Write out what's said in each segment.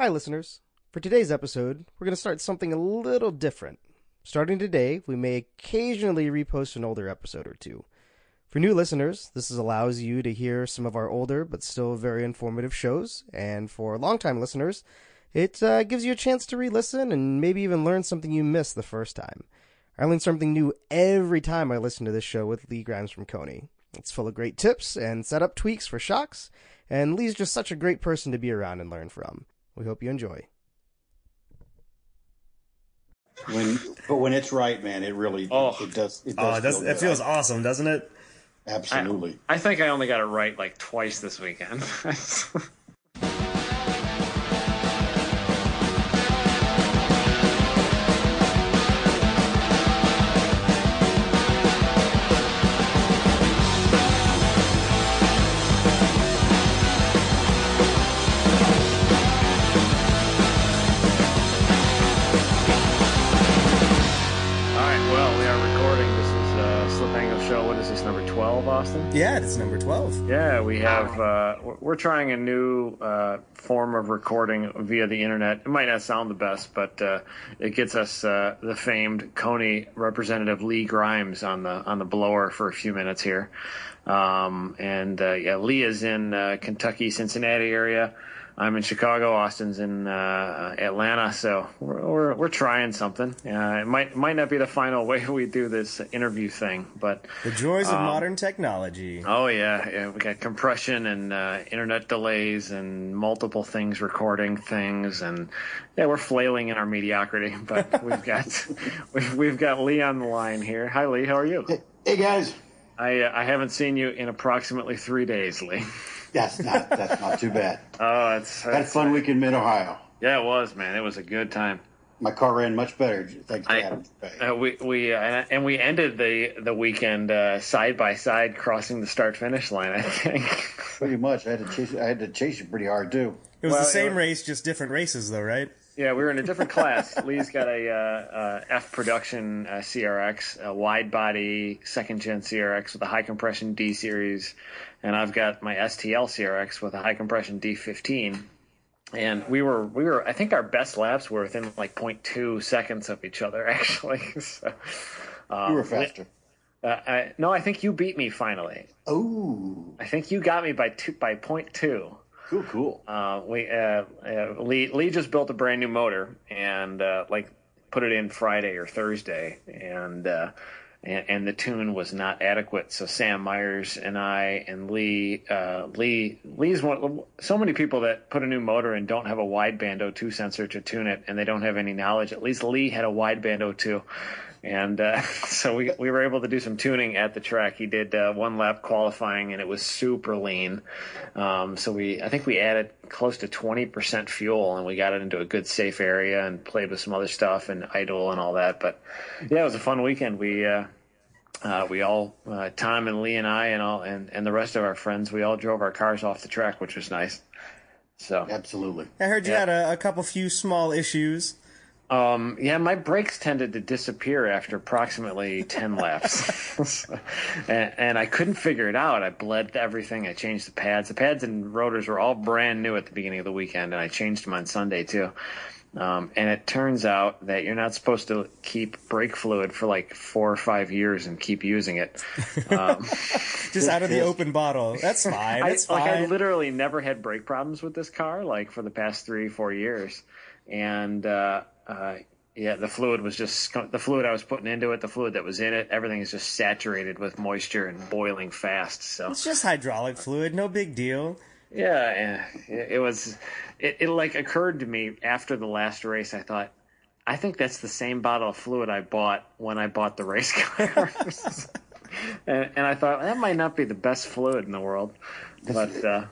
Hi, listeners. For today's episode, we're going to start something a little different. Starting today, we may occasionally repost an older episode or two. For new listeners, this allows you to hear some of our older but still very informative shows, and for longtime listeners, it uh, gives you a chance to re-listen and maybe even learn something you missed the first time. I learn something new every time I listen to this show with Lee Grimes from Koni. It's full of great tips and setup tweaks for shocks, and Lee's just such a great person to be around and learn from. We hope you enjoy. When, but when it's right, man, it really Oh. it does. It does Oh, it, does, feel it good. feels awesome, doesn't it? absolutely. I think I only got it right like twice this weekend. Austin? Yeah, it's number 12. Yeah, we have. Uh, we're- trying a new uh, form of recording via the internet. It might not sound the best, but uh, it gets us uh, the famed Koni representative Lee Grimes on the on the blower for a few minutes here. Um, and uh, yeah, Lee is in uh, Kentucky, Cincinnati area. I'm in Chicago. Austin's in uh, Atlanta. So we're, we're we're trying something. Uh, it might might not be the final way we do this interview thing, but The joys Um, of modern technology. Oh yeah, yeah. We got compression and uh, internet delays and multiple things recording things, and yeah, we're flailing in our mediocrity. But we've got we've, we've got Lee on the line here. Hi, Lee. How are you? Hey guys, I uh, I haven't seen you in approximately three days, Lee. That's not that's not too bad. Oh, it's, Had a it's fun week in Mid Ohio. yeah, it was man. It was a good time. My car ran much better thanks to I- Adam. Uh, we we uh, and we ended the the weekend uh, side by side, crossing the start finish line. I think. Pretty much, I had to chase. I had to chase you pretty hard too. It was well, the same it- race, just different races, though, right? Yeah, we were in a different class. Lee's got a uh, uh, F production uh, CRX, a wide body second gen CRX with a high compression D series, and I've got my STL CRX with a high compression D15. And we were we were I think our best laps were within like 0.2 seconds of each other actually. so, um, You were faster. Uh, I, no, I think you beat me finally. Oh, I think you got me by two by point two. Cool, cool. Uh, we uh, uh, Lee Lee just built a brand new motor and uh, like put it in Friday or Thursday, and, uh, and and the tune was not adequate. So Sam Myers and I and Lee uh, Lee Lee's one. So many people that put a new motor and don't have a wideband O2 sensor to tune it, and they don't have any knowledge. At least Lee had a wideband O2. And uh, so we we were able to do some tuning at the track. He did uh, one lap qualifying, and it was super lean. Um, so we I think we added close to twenty percent fuel, and we got it into a good safe area and played with some other stuff and idle and all that. But yeah, it was a fun weekend. We uh, uh, we all uh, Tom and Lee and I and all and, and the rest of our friends we all drove our cars off the track, which was nice. So Absolutely. I heard you Yeah. had a, a couple few small issues. Um, yeah, my brakes tended to disappear after approximately 10 laps. and, and I couldn't figure it out. I bled everything. I changed the pads. The pads and rotors were all brand new at the beginning of the weekend, and I changed them on Sunday too. Um, and it turns out that you're not supposed to keep brake fluid for like four or five years and keep using it. Um, Just out of the open bottle. That's fine. I, That's like I literally never had brake problems with this car, like for the past three, four years, and uh, uh, yeah, the fluid was just the fluid I was putting into it, the fluid that was in it, everything is just saturated with moisture and boiling fast. So It's just hydraulic fluid. No big deal. yeah, it, it was. It, it like occurred to me after the last race. I thought. I think that's the same bottle of fluid I bought when I bought the race car. and, and I thought that might not be the best fluid in the world, but uh,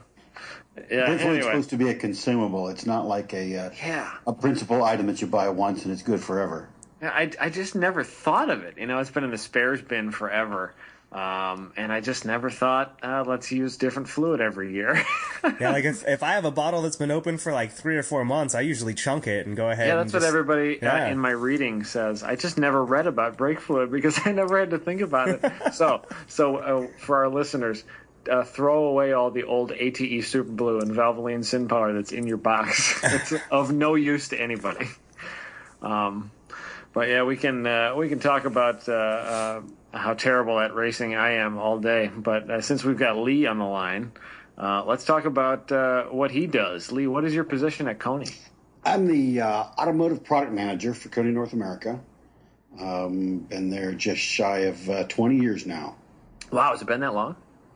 yeah. Brake fluid's Anyway, supposed to be a consumable. It's not like a uh, yeah. a principal item that you buy once and it's good forever. Yeah, I, I just never thought of it. You know, it's been in the spares bin forever. Um, and I just never thought, uh, let's use different fluid every year. Yeah, like if, if I have a bottle that's been open for like three or four months, I usually chunk it and go ahead. yeah, and that's what just- everybody yeah. uh, in my reading says. I just never read about brake fluid because I never had to think about it. so, so uh, for our listeners, uh, throw away all the old ATE Super Blue and Valvoline SynPower that's in your box. it's of no use to anybody. Um, but yeah, we can uh, we can talk about uh, uh, how terrible at racing I am all day. But uh, since we've got Lee on the line, uh, let's talk about uh, what he does. Lee, what is your position at Koni? I'm the uh, automotive product manager for Koni North America. Um, been there just shy of uh, 20 years now. Wow, has it been that long?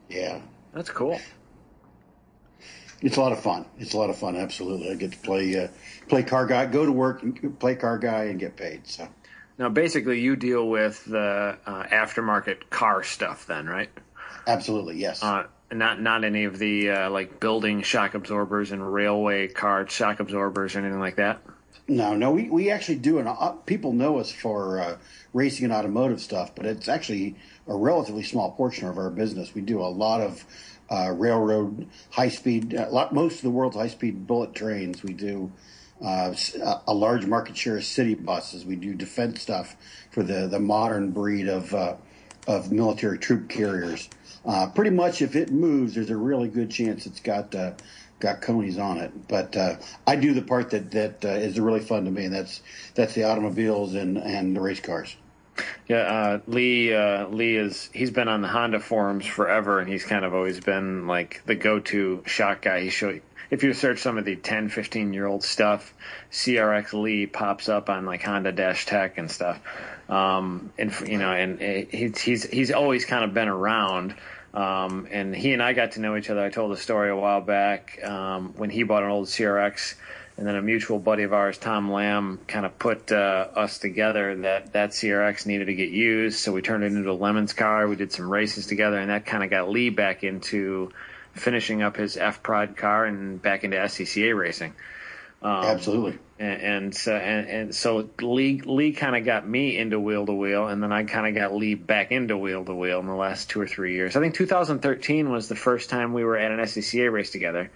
Yeah, That's cool. it's a lot of fun. It's a lot of fun. Absolutely, I get to play uh, play car guy, go to work, and play car guy, and get paid. So Now, basically, you deal with the uh, aftermarket car stuff, then, right? absolutely, yes. Uh, not not any of the uh, like building shock absorbers and railway car shock absorbers or anything like that. No, no, we, we actually do an. Uh, people know us for uh, racing and automotive stuff, but it's actually a relatively small portion of our business. We do a lot of uh, railroad high speed, a lot, most of the world's high speed bullet trains. We do uh, s- a- large market share of city buses. We do defense stuff for the, the modern breed of uh, of military troop carriers. Uh, pretty much, if it moves, there's a really good chance it's got uh, got Konis on it. But uh, I do the part that that uh, is really fun to me, and that's that's the automobiles and and the race cars. Yeah, uh, Lee. Uh, Lee is he's been on the Honda forums forever, and he's kind of always been like the go-to shot guy. He show if you search some of the 10, 15 year old stuff, CRX Lee pops up on like Honda Dash Tech and stuff. Um, and you know, and uh, he's he's he's always kind of been around. Um, and he and I got to know each other. I told a story a while back um, when he bought an old CRX, and then a mutual buddy of ours, Tom Lamb, kind of put uh, us together. That that CRX needed to get used, so we turned it into a Lemons car. We did some races together, and that kind of got Lee back into finishing up his F Prod car and back into SCCA racing. Um, Absolutely. and, and so and, and so Lee Lee kind of got me into wheel to wheel, and then I kind of got Lee back into wheel to wheel in the last two or three years. I think 2013 was the first time we were at an SCCA race together.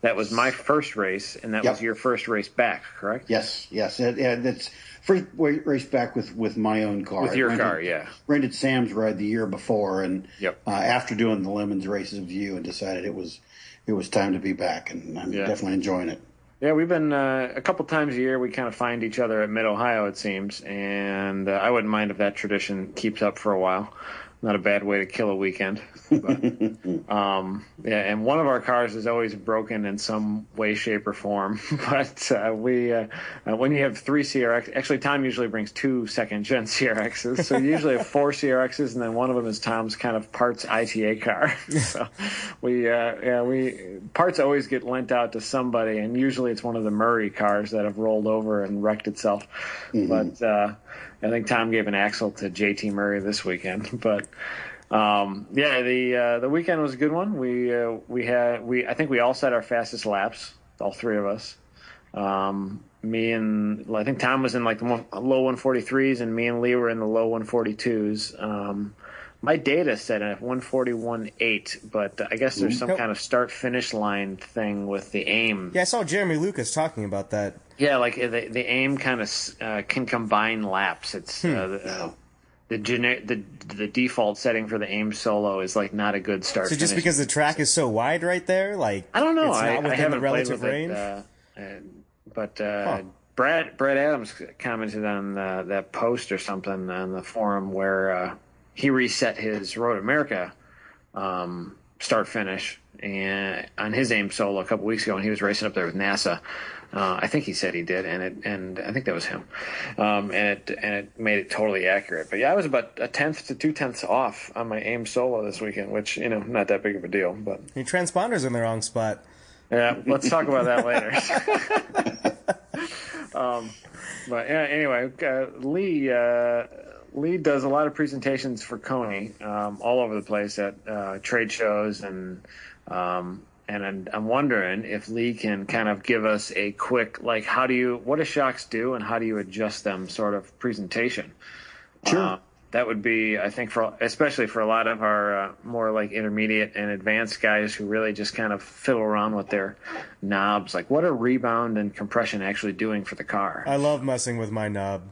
That was my first race, and that Yep. was your first race back, correct? Yes, yes, and, and that's first race back with with my own car. With your Rented- car, yeah. rented Sam's ride the year before, and Yep. uh, after doing the lemons races with you, and decided it was it was time to be back, and I'm Yeah. definitely enjoying it. Yeah, we've been uh, a couple times a year. We kind of find each other at Mid Ohio, it seems, and uh, I wouldn't mind if that tradition keeps up for a while. Not a bad way to kill a weekend. But, um, yeah, and one of our cars is always broken in some way, shape, or form. But uh, we, uh, uh, when you have three CRX, actually Tom usually brings two second gen CRXs, so you usually have four CRXs, and then one of them is Tom's kind of parts ITA car. so we, uh, yeah, we parts always get lent out to somebody, and usually it's one of the Murray cars that have rolled over and wrecked itself. But uh, I think Tom gave an axle to JT Murray this weekend, but. Um, yeah, the uh, the weekend was a good one. We uh, we had we I think we all set our fastest laps, all three of us. Um, me and I think Tom was in like the low 143s, and me and Lee were in the low 142s. Um, my data said a 141.8, but I guess there's some Nope. kind of start finish line thing with the aim. Yeah, I saw Jeremy Lucas talking about that. Yeah, like uh, the the aim kind of uh, can combine laps. It's uh, the, uh, the, gene- the the default setting for the aim solo is like not a good start. So just because the track is so wide right there, like I don't know, it's not I, I within haven't the relative with range. it, uh, but uh, Huh. Brad Brad Adams commented on uh, that post or something on the forum where uh, he reset his Road America um, start finish and on his aim solo a couple weeks ago, and he was racing up there with NASA. Uh, I think he said he did, and it and I think that was him, um, and it and it made it totally accurate. But yeah, I was about a tenth to two tenths off on my aim solo this weekend, which you know not that big of a deal, but Your transponder's in the wrong spot. yeah, let's talk about that later. um, but yeah, anyway, uh, Lee uh, Lee does a lot of presentations for Koni um, all over the place at uh, trade shows and. Um, and I'm, I'm wondering if Lee can kind of give us a quick, like, how do you, what do shocks do, and how do you adjust them, sort of presentation. Sure. Uh, that would be, I think, for especially for a lot of our uh, more like intermediate and advanced guys who really just kind of fiddle around with their knobs. Like, what are rebound and compression actually doing for the car? I love messing with my knob.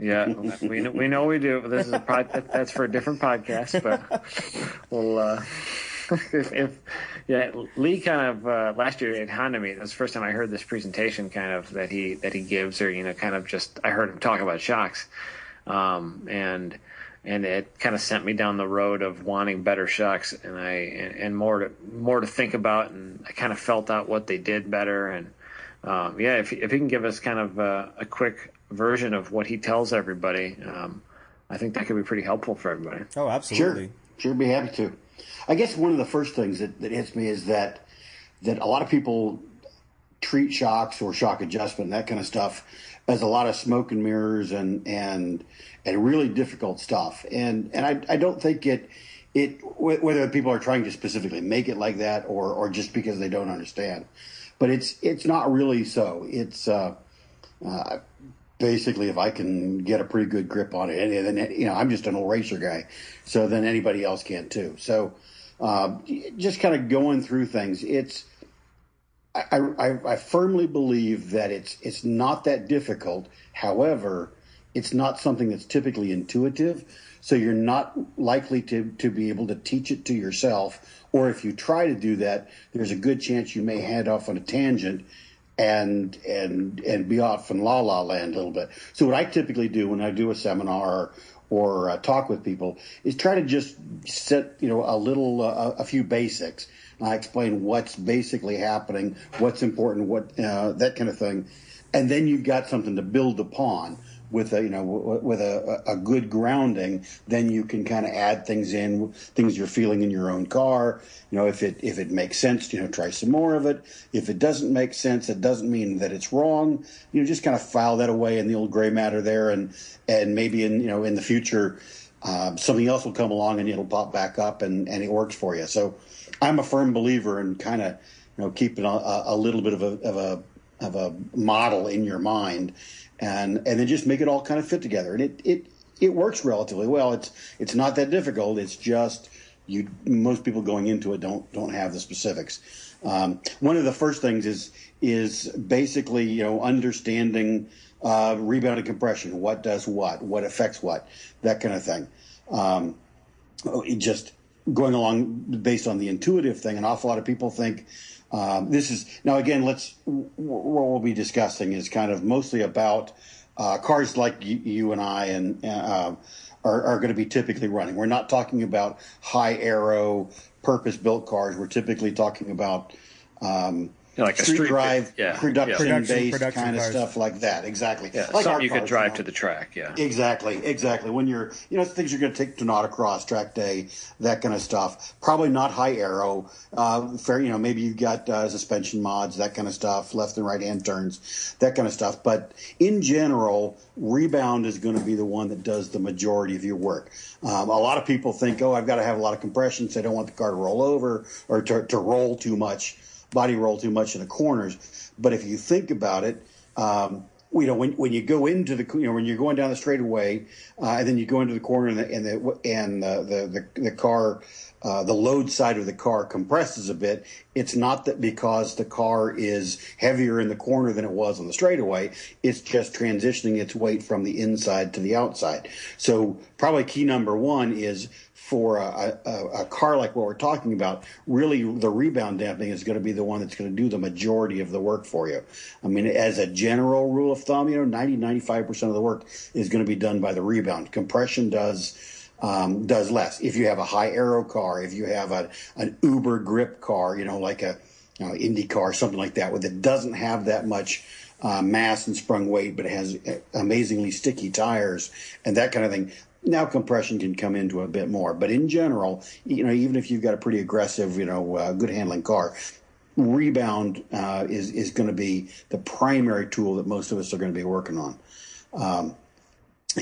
Yeah, we know, we know we do. This is a pod, that's for a different podcast, but we'll uh, if, if, yeah, Lee kind of uh, last year at Honda Meet. That's the first time I heard this presentation, kind of that he that he gives, or you know, kind of just I heard him talk about shocks, um, and and it kind of sent me down the road of wanting better shocks, and I and, and more to more to think about, and I kind of felt out what they did better, and um, yeah, if if he can give us kind of a quick version of what he tells everybody. Um, I think that could be pretty helpful for everybody. Oh, absolutely. Sure, sure, be happy to. I guess one of the first things that, that hits me is that that a lot of people treat shocks or shock adjustment that kind of stuff as a lot of smoke and mirrors and and and really difficult stuff. And and I, I don't think it it whether people are trying to specifically make it like that or or just because they don't understand. But it's it's not really so. It's uh, uh, basically if I can get a pretty good grip on it, and then you know I'm just an old racer guy, so then anybody else can too. So uh, just kind of going through things, it's I, I, I firmly believe that it's it's not that difficult. However, it's not something that's typically intuitive, so you're not likely to to be able to teach it to yourself. Or if you try to do that, there's a good chance you may head off on a tangent and and and be off in la la land a little bit. So what I typically do when I do a seminar or talk with people is try to just set you know a little uh, a few basics. I explain what's basically happening, what's important, what uh, that kind of thing, and then you've got something to build upon with a you know with a, a good grounding, then you can kind of add things in, things you're feeling in your own car. You know, if it if it makes sense, you know, try some more of it. If it doesn't make sense, it doesn't mean that it's wrong. You know, just kind of file that away in the old gray matter there, and and maybe in you know in the future. Uh, something else will come along and it'll pop back up and, and it works for you. So I'm a firm believer in kind of you know keeping a, a little bit of a, of a of a model in your mind and and then just make it all kind of fit together. And it it it works relatively well. It's it's not that difficult. It's just you most people going into it don't don't have the specifics. Um, one of the first things is is basically you know understanding uh, rebound and compression. What does what? What affects what? That kind of thing. Um, just going along based on the intuitive thing. An awful lot of people think um, this is now again. Let's what we'll be discussing is kind of mostly about uh, cars like you, you, and I and uh, are, are going to be typically running. We're not talking about high aero purpose built cars. We're typically talking about um, like street, street drive, yeah, production, yeah. based Production kind of stuff like that. Exactly. Yeah, like something you could cars, drive know. to the track. Yeah. Exactly, exactly. When you're, you know, things you're going to take to autocross, track day, that kind of stuff. Probably not high aero. Uh, fair, you know, maybe you've got uh, suspension mods, that kind of stuff, left and right hand turns, that kind of stuff. But in general, rebound is going to be the one that does the majority of your work. Um, a lot of people think, oh, I've got to have a lot of compression, so I don't want the car to roll over or to, to roll too much, body roll too much in the corners. But if you think about it, um, you know, when, when you go into the, you know, when you're going down the straightaway, uh, and then you go into the corner and the, and the, and the, the, the, car, uh, the load side of the car compresses a bit. It's not that because the car is heavier in the corner than it was on the straightaway. It's just transitioning its weight from the inside to the outside. So probably key number one is for a, a, a car like what we're talking about, really the rebound damping is going to be the one that's going to do the majority of the work for you. I mean, as a general rule of thumb, you know, 90, 95% of the work is going to be done by the rebound. Compression does, um, does less. If you have a high aero car, if you have a, an uber grip car, you know, like a, you know, Indy car, something like that, where it doesn't have that much uh, mass and sprung weight, but it has uh, amazingly sticky tires and that kind of thing. Now compression can come into a bit more, but in general, you know, even if you've got a pretty aggressive, you know, uh, good handling car, rebound uh, is is going to be the primary tool that most of us are going to be working on. Um,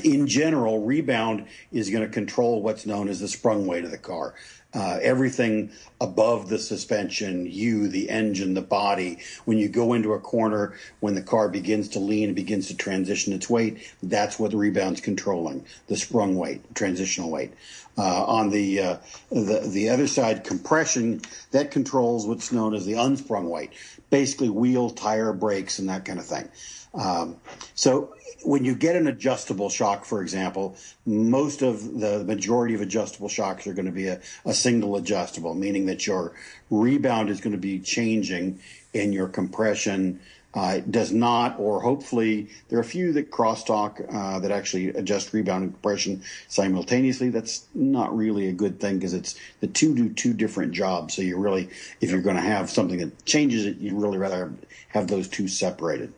in general, rebound is going to control what's known as the sprung weight of the car. Uh, everything above the suspension, you, the engine, the body. When you go into a corner, when the car begins to lean and begins to transition its weight, that's what the rebound's controlling, the sprung weight, transitional weight. Uh, on the, uh, the the other side, compression that controls what's known as the unsprung weight, basically wheel, tire, brakes, and that kind of thing. Um, so when you get an adjustable shock, for example, most of the majority of adjustable shocks are going to be a, a single adjustable, meaning that your rebound is going to be changing and your compression uh, does not, or hopefully there are a few that crosstalk uh, that actually adjust rebound and compression simultaneously. That's not really a good thing because it's the two do two different jobs. So you really, if you're going to have something that changes it, you'd really rather have those two separated.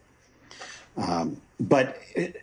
Um, but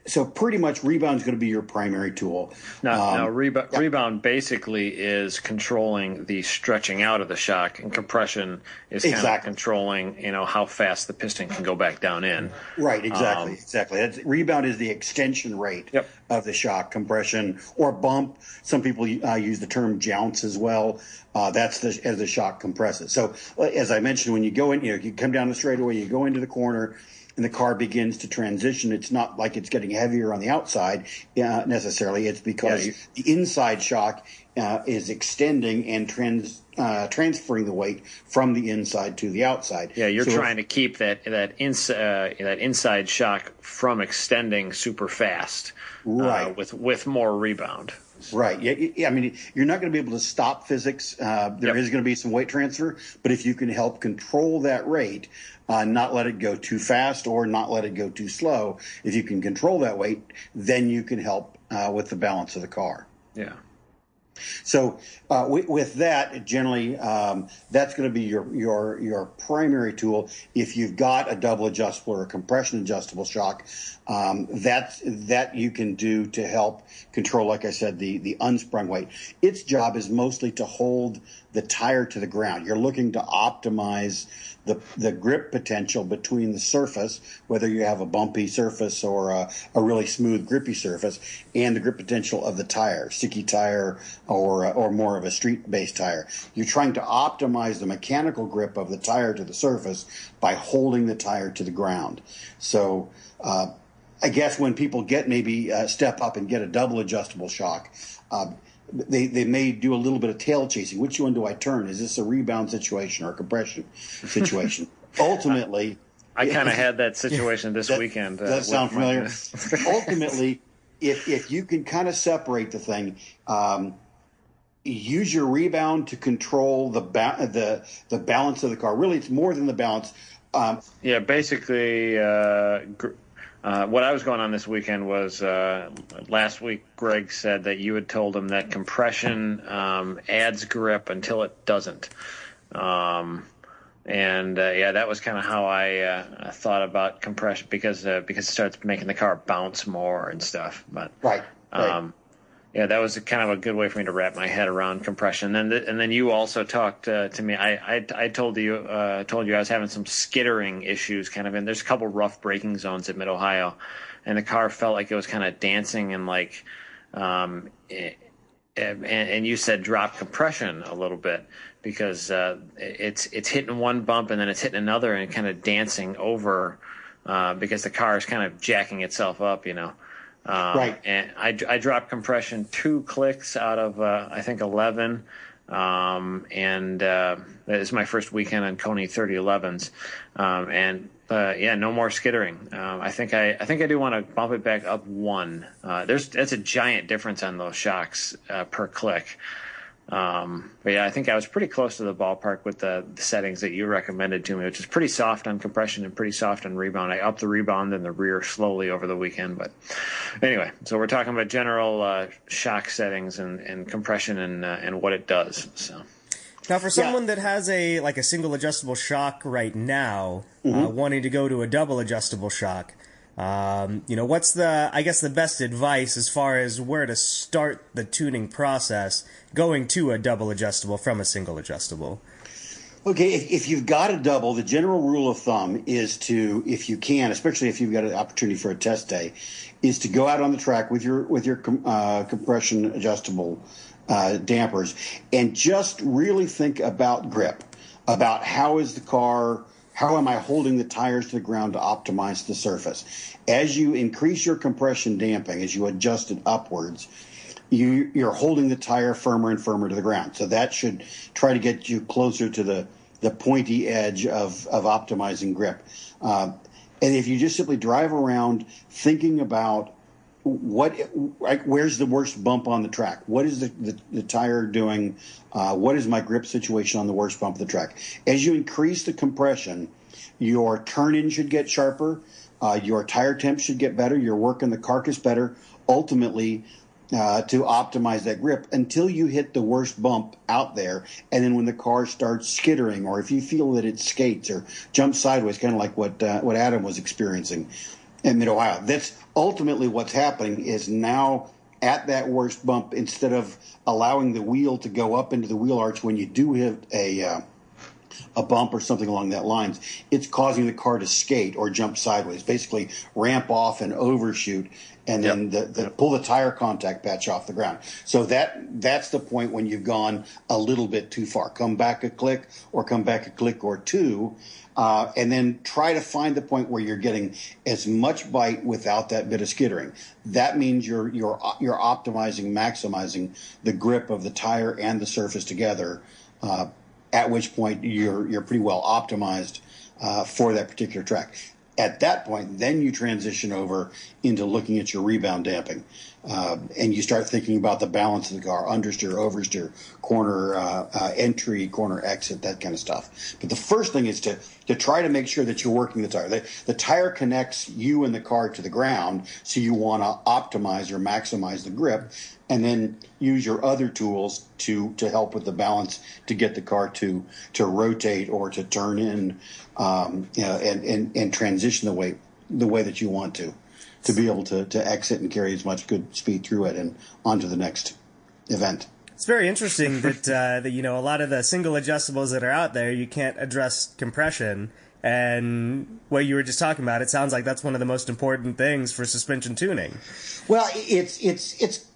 so pretty much rebound is going to be your primary tool. Now, um, now reba- yeah. rebound basically is controlling the stretching out of the shock, and compression is kind exactly. of controlling, you know, how fast the piston can go back down in. Right. Exactly. Um, exactly. That's, rebound is the extension rate yep. of the shock compression or bump. Some people uh, use the term jounce as well. Uh, that's the, as the shock compresses. So, as I mentioned, when you go in, you know, you come down the straightaway, you go into the corner and the car begins to transition, it's not like it's getting heavier on the outside uh, necessarily. It's because the inside shock uh, is extending and trans, uh, transferring the weight from the inside to the outside. Yeah, you're so trying to keep that that ins- uh, that inside shock from extending super fast, uh, right? with with more rebound. Right. Yeah, yeah. I mean, you're not going to be able to stop physics. Uh, there yep. is going to be some weight transfer, but if you can help control that rate, uh, not let it go too fast or not let it go too slow. If you can control that weight, then you can help uh, with the balance of the car. Yeah. So uh, with, with, that, generally, um, that's going to be your your your primary tool. If you've got a double adjustable or a compression adjustable shock, um, that that you can do to help control, like I said, the the unsprung weight. Its job is mostly to hold the tire to the ground. You're looking to optimize the, the grip potential between the surface, whether you have a bumpy surface or a, a really smooth, grippy surface, and the grip potential of the tire, sticky tire or, or more of a street based tire. You're trying to optimize the mechanical grip of the tire to the surface by holding the tire to the ground. So, uh, I guess when people get maybe step up and get a double adjustable shock, uh, they they may do a little bit of tail chasing. Which one do I turn? Is this a rebound situation or a compression situation? Ultimately, I, I kind of had that situation this that, weekend. Uh, does that sound familiar? Ultimately, if if you can kind of separate the thing. Um, use your rebound to control the ba- the the balance of the car. Really, it's more than the balance. Um, yeah, basically, uh, gr- uh, what I was going on this weekend was uh, last week. Greg said that you had told him that compression um, adds grip until it doesn't, um, and uh, yeah, that was kind of how I uh, thought about compression because uh, because it starts making the car bounce more and stuff. But right, right. Um, yeah, that was kind of a good way for me to wrap my head around compression. And then, and then you also talked uh, to me. I, I, I told you, uh, told you I was having some skittering issues, kind of. And there's a couple rough braking zones at Mid Ohio, and the car felt like it was kind of dancing and like, um, it, and, and you said drop compression a little bit because uh, it's it's hitting one bump and then it's hitting another and kind of dancing over uh, because the car is kind of jacking itself up, you know. Um, right. And I, I dropped compression two clicks out of, uh, I think, 11. Um, and uh, it was my first weekend on Koni 3011s. Um, and uh, yeah, no more skittering. Um, I think I, I think I do want to bump it back up one. Uh, there's that's a giant difference on those shocks uh, per click. Um, but yeah, I think I was pretty close to the ballpark with the, the, settings that you recommended to me, which is pretty soft on compression and pretty soft on rebound. I upped the rebound in the rear slowly over the weekend, but anyway, so we're talking about general uh, shock settings and, and compression and uh, and what it does. So. Now, for someone yeah. that has a like a single adjustable shock right now, mm-hmm. uh, wanting to go to a double adjustable shock, um, you know, what's the, I guess, the best advice as far as where to start the tuning process going to a double adjustable from a single adjustable? Okay, if, if you've got a double, the general rule of thumb is to, if you can, especially if you've got an opportunity for a test day, is to go out on the track with your with your uh, compression adjustable uh, dampers and just really think about grip, about how is the car how am I holding the tires to the ground to optimize the surface? As you increase your compression damping, as you adjust it upwards, you, you're holding the tire firmer and firmer to the ground. So that should try to get you closer to the, the pointy edge of, of optimizing grip. Uh, and if you just simply drive around thinking about what like where's the worst bump on the track? What is the, the, the tire doing? Uh, what is my grip situation on the worst bump of the track? As you increase the compression your turn in should get sharper. Uh, your tire temp should get better. You're working the carcass better ultimately uh, to optimize that grip until you hit the worst bump out there. And then when the car starts skittering, or if you feel that it skates or jumps sideways, kind of like what uh, what Adam was experiencing in Mid Ohio, that's ultimately what's happening. Is now at that worst bump, instead of allowing the wheel to go up into the wheel arch when you do hit a uh, a bump or something along that lines, it's causing the car to skate or jump sideways, basically ramp off and overshoot, and yep. then the, the yep. pull the tire contact patch off the ground. So that that's the point when you've gone a little bit too far. Come back a click or come back a click or two, uh, and then try to find the point where you're getting as much bite without that bit of skittering. That means you're you're you're optimizing, maximizing the grip of the tire and the surface together. Uh, at which point you're you're pretty well optimized uh, for that particular track. At that point, then you transition over into looking at your rebound damping, uh, and you start thinking about the balance of the car, understeer, oversteer, corner uh, uh, entry, corner exit, that kind of stuff. But the first thing is to to try to make sure that you're working the tire. The, the tire connects you and the car to the ground, so you want to optimize or maximize the grip and then use your other tools to to help with the balance to get the car to to rotate or to turn in um, you know, and, and and transition the way the way that you want to to be able to to exit and carry as much good speed through it and onto the next event. It's very interesting that uh, that you know a lot of the single adjustables that are out there you can't address compression and what you were just talking about it sounds like that's one of the most important things for suspension tuning. Well, it's it's it's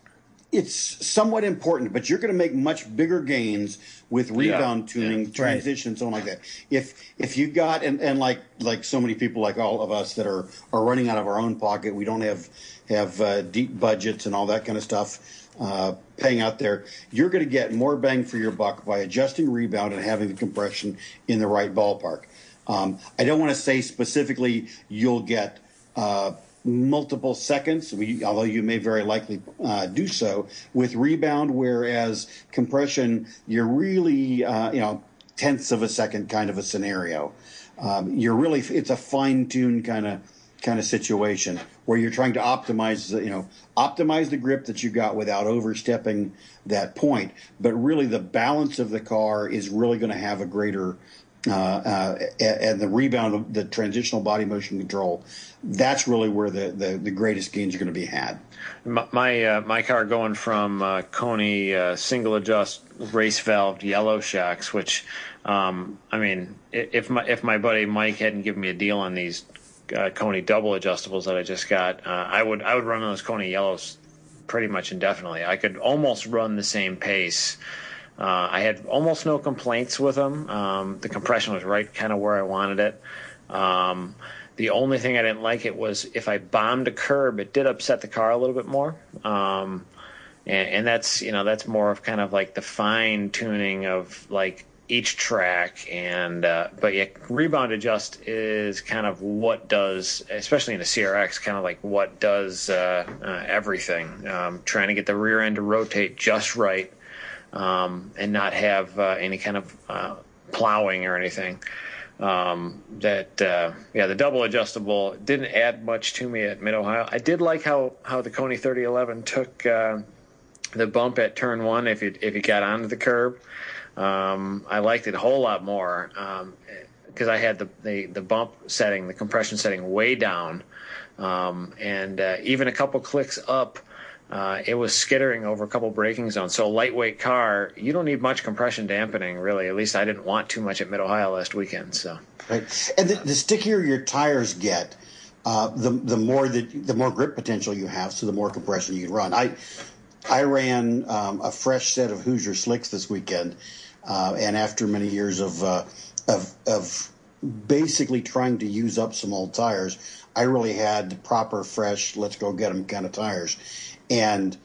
it's somewhat important, but you're going to make much bigger gains with rebound yeah, tuning, yeah, transition, right. something like that. If if you got and, and like like so many people like all of us that are are running out of our own pocket, we don't have have uh, deep budgets and all that kind of stuff. Uh, paying out there, you're going to get more bang for your buck by adjusting rebound and having the compression in the right ballpark. Um, I don't want to say specifically you'll get uh, multiple seconds, although you may very likely uh, do so with rebound, whereas compression, you're really, uh, you know, tenths of a second kind of a scenario. Um, you're really, it's a fine tuned kind of kind of situation where you're trying to optimize, you know, optimize the grip that you got without overstepping that point. But really, the balance of the car is really going to have a greater and the rebound, of the transitional body motion control, that's really where the, the, the greatest gains are going to be had. My my, uh, my car going from uh, uh, single adjust race valved yellow shocks, which um, I mean, if my if my buddy Mike hadn't given me a deal on these uh, Koni double adjustables that I just got, I would I would run those Koni yellows pretty much indefinitely. I could almost run the same pace. Uh, I had almost no complaints with them. Um, the compression was right kind of where I wanted it. Um, the only thing I didn't like it was if I bombed a curb, it did upset the car a little bit more. Um, and, and, that's you know that's more of kind of like the fine tuning of like each track and uh, but yeah rebound adjust is kind of what does especially in a crx kind of like what does uh, uh, everything um, trying to get the rear end to rotate just right um, and not have uh, any kind of uh, plowing or anything. Um, that uh, yeah, the double adjustable didn't add much to me at Mid Ohio. I did like how how the Koni 3011 took uh, the bump at turn one if you if you got onto the curb. Um, I liked it a whole lot more because um, I had the, the the bump setting, the compression setting way down, um, and uh, even a couple clicks up uh, it was skittering over a couple braking zones. So a lightweight car, you don't need much compression dampening, really. At least I didn't want too much at Mid Ohio last weekend. So right, and the, the stickier your tires get, uh, the the more the, the more grip potential you have, so the more compression you can run. I I ran um, a fresh set of Hoosier slicks this weekend, uh, and after many years of uh, of of basically trying to use up some old tires, I really had proper, fresh, let's go get them kind of tires and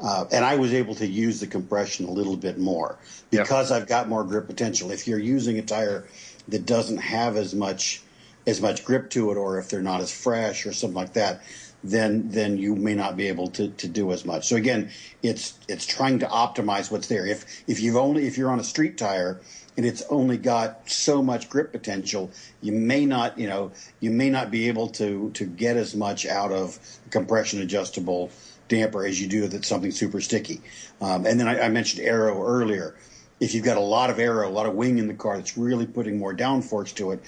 uh, and I was able to use the compression a little bit more because yep. I've got more grip potential. If you're using a tire that doesn't have as much as much grip to it, or if they're not as fresh or something like that, then then you may not be able to, to do as much. So again, it's it's trying to optimize what's there. If if you've only if you're on a street tire and it's only got so much grip potential, you may not you know you may not be able to to get as much out of compression adjustable damper as you do with something super sticky. Um, and then I, I mentioned aero earlier. If you've got a lot of aero, a lot of wing in the car that's really putting more downforce to it,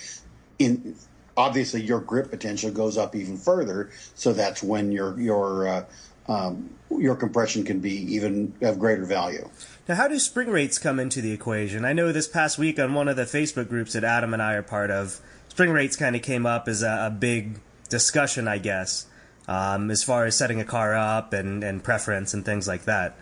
in obviously your grip potential goes up even further. So that's when your your uh, um, your compression can be even of greater value. Now, how do spring rates come into the equation? I know this past week on one of the Facebook groups that Adam and I are part of, spring rates kind of came up as a, a big discussion, I guess, um, as far as setting a car up and, and preference and things like that.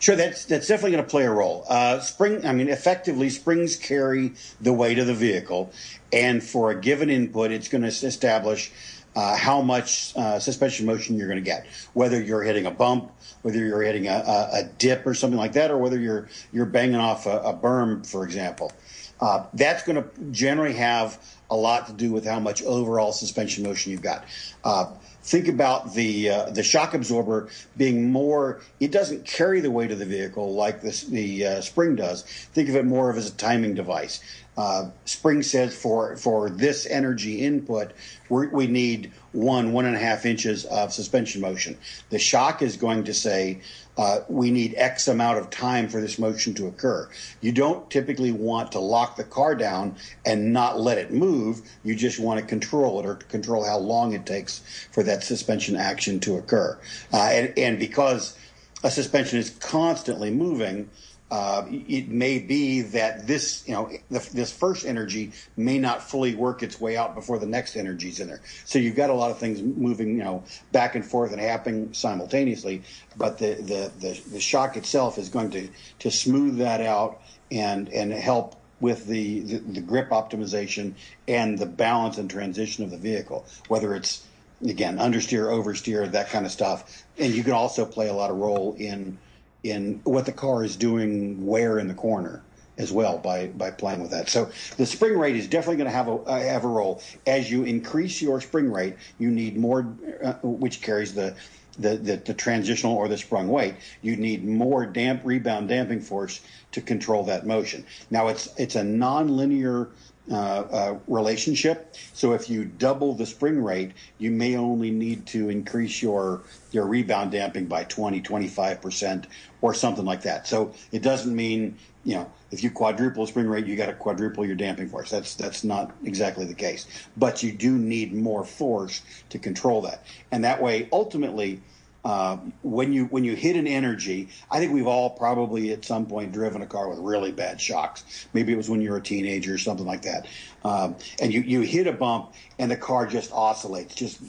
Sure, that's that's definitely going to play a role. Uh, spring, I mean, effectively, springs carry the weight of the vehicle, and for a given input, it's going to establish uh, how much uh, suspension motion you're going to get. Whether you're hitting a bump, whether you're hitting a, a, a, dip or something like that, or whether you're you're banging off a, a berm, for example. Uh, that's going to generally have a lot to do with how much overall suspension motion you've got. Uh, think about the uh, the shock absorber being more. It doesn't carry the weight of the vehicle like this, the uh, spring does. Think of it more of as a timing device. Uh, spring says for for this energy input, we need one one and a half inches of suspension motion. The shock is going to say uh, we need X amount of time for this motion to occur. You don't typically want to lock the car down and not let it move. You just want to control it or control how long it takes for that suspension action to occur. Uh, and, and because a suspension is constantly moving, uh, it may be that this, you know, this first energy may not fully work its way out before the next energy is in there. So you've got a lot of things moving, you know, back and forth and happening simultaneously. But the, the, the, the shock itself is going to, to smooth that out and, and help with the, the, the grip optimization and the balance and transition of the vehicle, whether it's, again, understeer, oversteer, that kind of stuff. And you can also play a lot of role in, in what the car is doing where in the corner as well by by playing with that. So the spring rate is definitely going to have a uh, have a role. As you increase your spring rate, you need more, uh, which carries the, the the, the transitional or the sprung weight. You need more damp rebound damping force to control that motion. Now it's it's a nonlinear uh, uh, relationship. So if you double the spring rate, you may only need to increase your your rebound damping by 20, 25% or something like that. So it doesn't mean, you know, if you quadruple the spring rate, you got to quadruple your damping force. That's that's not exactly the case. But you do need more force to control that. And that way ultimately uh, when you when you hit an energy, I think we've all probably at some point driven a car with really bad shocks. Maybe it was when you were a teenager or something like that. Um, and you, you hit a bump and the car just oscillates, just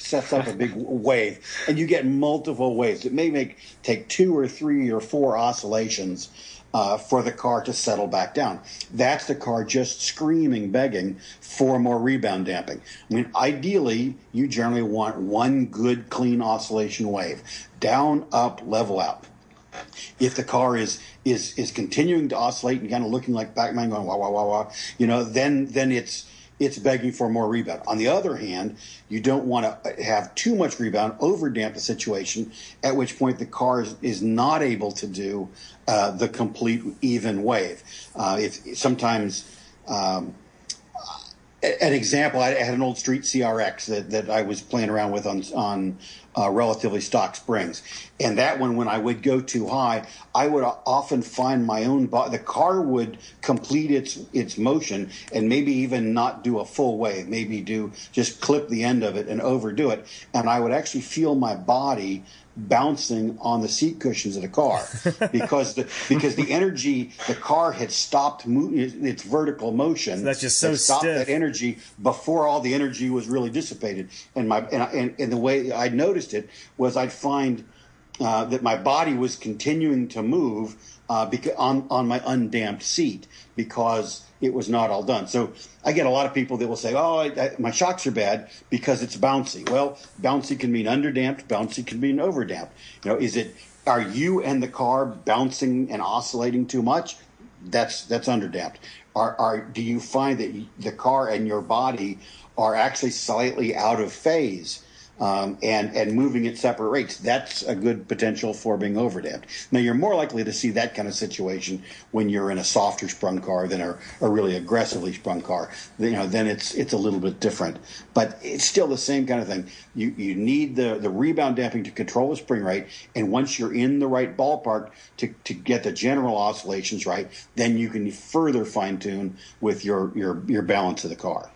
sets up a big wave, and you get multiple waves. It may make take two or three or four oscillations uh, for the car to settle back down. That's the car just screaming, begging for more rebound damping. I mean, ideally, you generally want one good, clean oscillation wave down, up, level out. If the car is is is continuing to oscillate and kind of looking like Pac-Man going wah wah wah wah, you know, then then it's it's begging for more rebound. On the other hand, you don't want to have too much rebound, over damp the situation, at which point the car is, is not able to do uh, the complete even wave. Uh, if sometimes um, an example, I had an old street CRX that, that I was playing around with on on uh, relatively stock springs, and that one when I would go too high, I would often find my own the car would complete its its motion and maybe even not do a full wave, maybe do just clip the end of it and overdo it, and I would actually feel my body bouncing on the seat cushions of the car because the because the energy the car had stopped mo- its vertical motion. So that's just so stopped stiff. that energy before all the energy was really dissipated. And my and, and, and the way I noticed it was I'd find uh, that my body was continuing to move uh, beca- on on my undamped seat because it was not all done. So I get a lot of people that will say, "Oh, I, I, my shocks are bad because it's bouncy." Well, bouncy can mean underdamped, bouncy can mean overdamped. You know, is it are you and the car bouncing and oscillating too much? That's that's underdamped. Are, are do you find that the car and your body are actually slightly out of phase? Um, and and moving at separate rates, that's a good potential for being overdamped. Now you're more likely to see that kind of situation when you're in a softer sprung car than a, a really aggressively sprung car. You know, then it's it's a little bit different, but it's still the same kind of thing. You you need the the rebound damping to control the spring rate, and once you're in the right ballpark to to get the general oscillations right, then you can further fine tune with your your your balance of the car.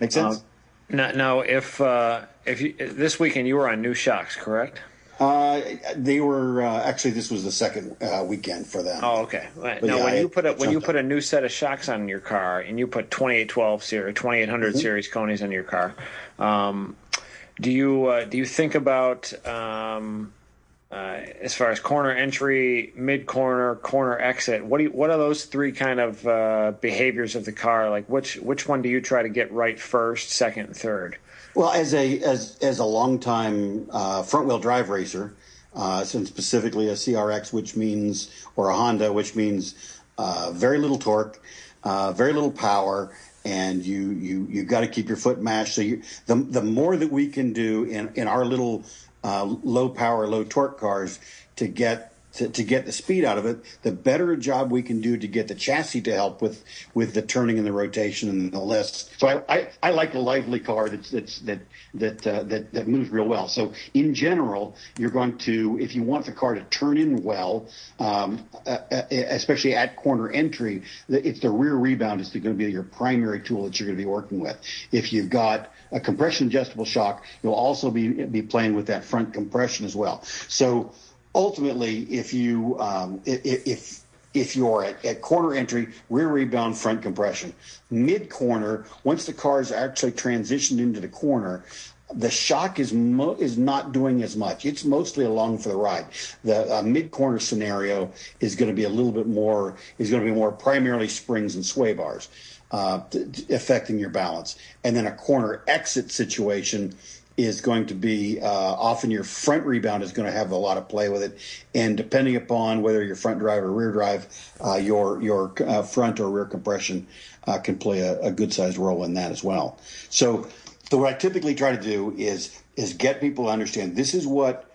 Make sense? Um, now, now if uh, if you, this weekend you were on new shocks, correct? Uh, they were uh, actually this was the second uh, weekend for them. Oh, okay. Now, yeah, when you put a when you put a new set of shocks on your car and you put 2812 series, 2800 mm-hmm. series Konis on your car, um, do you uh, do you think about um, uh, as far as corner entry, mid corner, corner exit, what do you, what are those three kind of uh, behaviors of the car? Like which which one do you try to get right first, second, and third? Well, as a as as a longtime uh, front wheel drive racer, uh, and specifically a CRX, which means or a Honda, which means uh, very little torque, uh, very little power, and you you you got to keep your foot mashed. So you, the the more that we can do in in our little uh, low power, low torque cars to get to, to get the speed out of it, the better job we can do to get the chassis to help with with the turning and the rotation and the list. So I, I, I like a lively car that's that's that that uh, that that moves real well. So in general, you're going to if you want the car to turn in well, um, uh, uh especially at corner entry, it's the rear rebound is going to be your primary tool that you're going to be working with. If you've got a compression adjustable shock, you'll also be be playing with that front compression as well. So ultimately, if you um, if if you're at, at, corner entry, rear rebound, front compression, mid corner, once the car is actually transitioned into the corner, the shock is mo- is not doing as much. It's mostly along for the ride. The uh, mid corner scenario is going to be a little bit more is going to be more primarily springs and sway bars, uh, t- t- affecting your balance. And then a corner exit situation is going to be uh, often your front rebound is going to have a lot of play with it, and depending upon whether your front drive or rear drive, uh, your your uh, front or rear compression uh, can play a, a good sized role in that as well. So, so what I typically try to do is is get people to understand this is what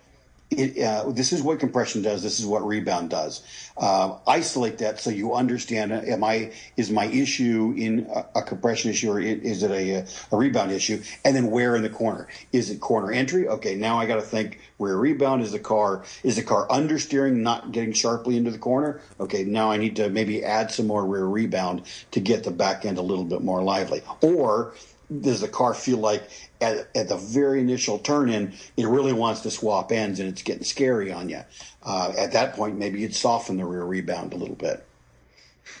it, uh, this is what compression does. This is what rebound does. Uh, isolate that so you understand. Uh, am I is my issue in a, a compression issue or is it a, a, rebound issue? And then where in the corner is it corner entry? Okay, now I got to think rear rebound. Is the car is the car understeering, not getting sharply into the corner? Okay, now I need to maybe add some more rear rebound to get the back end a little bit more lively. Or does the car feel like at, at the very initial turn in, it really wants to swap ends and it's getting scary on you. Uh, at that point, maybe you'd soften the rear rebound a little bit.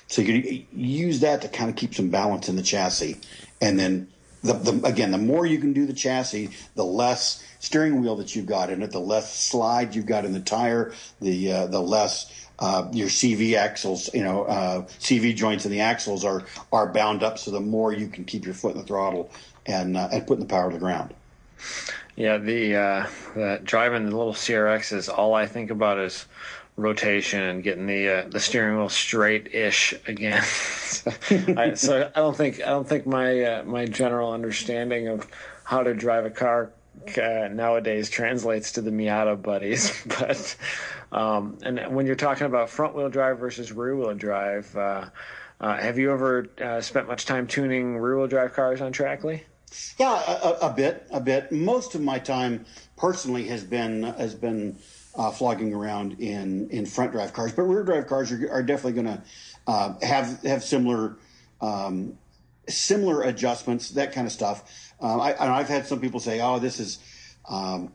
So you can use that to kind of keep some balance in the chassis. And then, the, the, again, the more you can do the chassis, the less steering wheel that you've got in it, the less slide you've got in the tire, the uh, the less uh, your CV axles, you know, uh, CV joints in the axles are are bound up. So the more you can keep your foot in the throttle and uh, and putting the power to the ground. Yeah, the, uh, driving the little CRX is all I think about is rotation and getting the uh, the steering wheel straight ish again. so, I, so, I, don't think I don't think my uh, my general understanding of how to drive a car uh, nowadays translates to the Miata buddies. but um, and when you're talking about front wheel drive versus rear wheel drive. Uh, uh, have you ever uh, spent much time tuning rear wheel drive cars on Trackley? Yeah, a, a, bit, a bit. Most of my time personally has been has been uh, flogging around in in front drive cars, but rear drive cars are, are definitely going to uh, have have similar um, similar adjustments, that kind of stuff. Uh, I, I've had some people say, "Oh, this is." Um,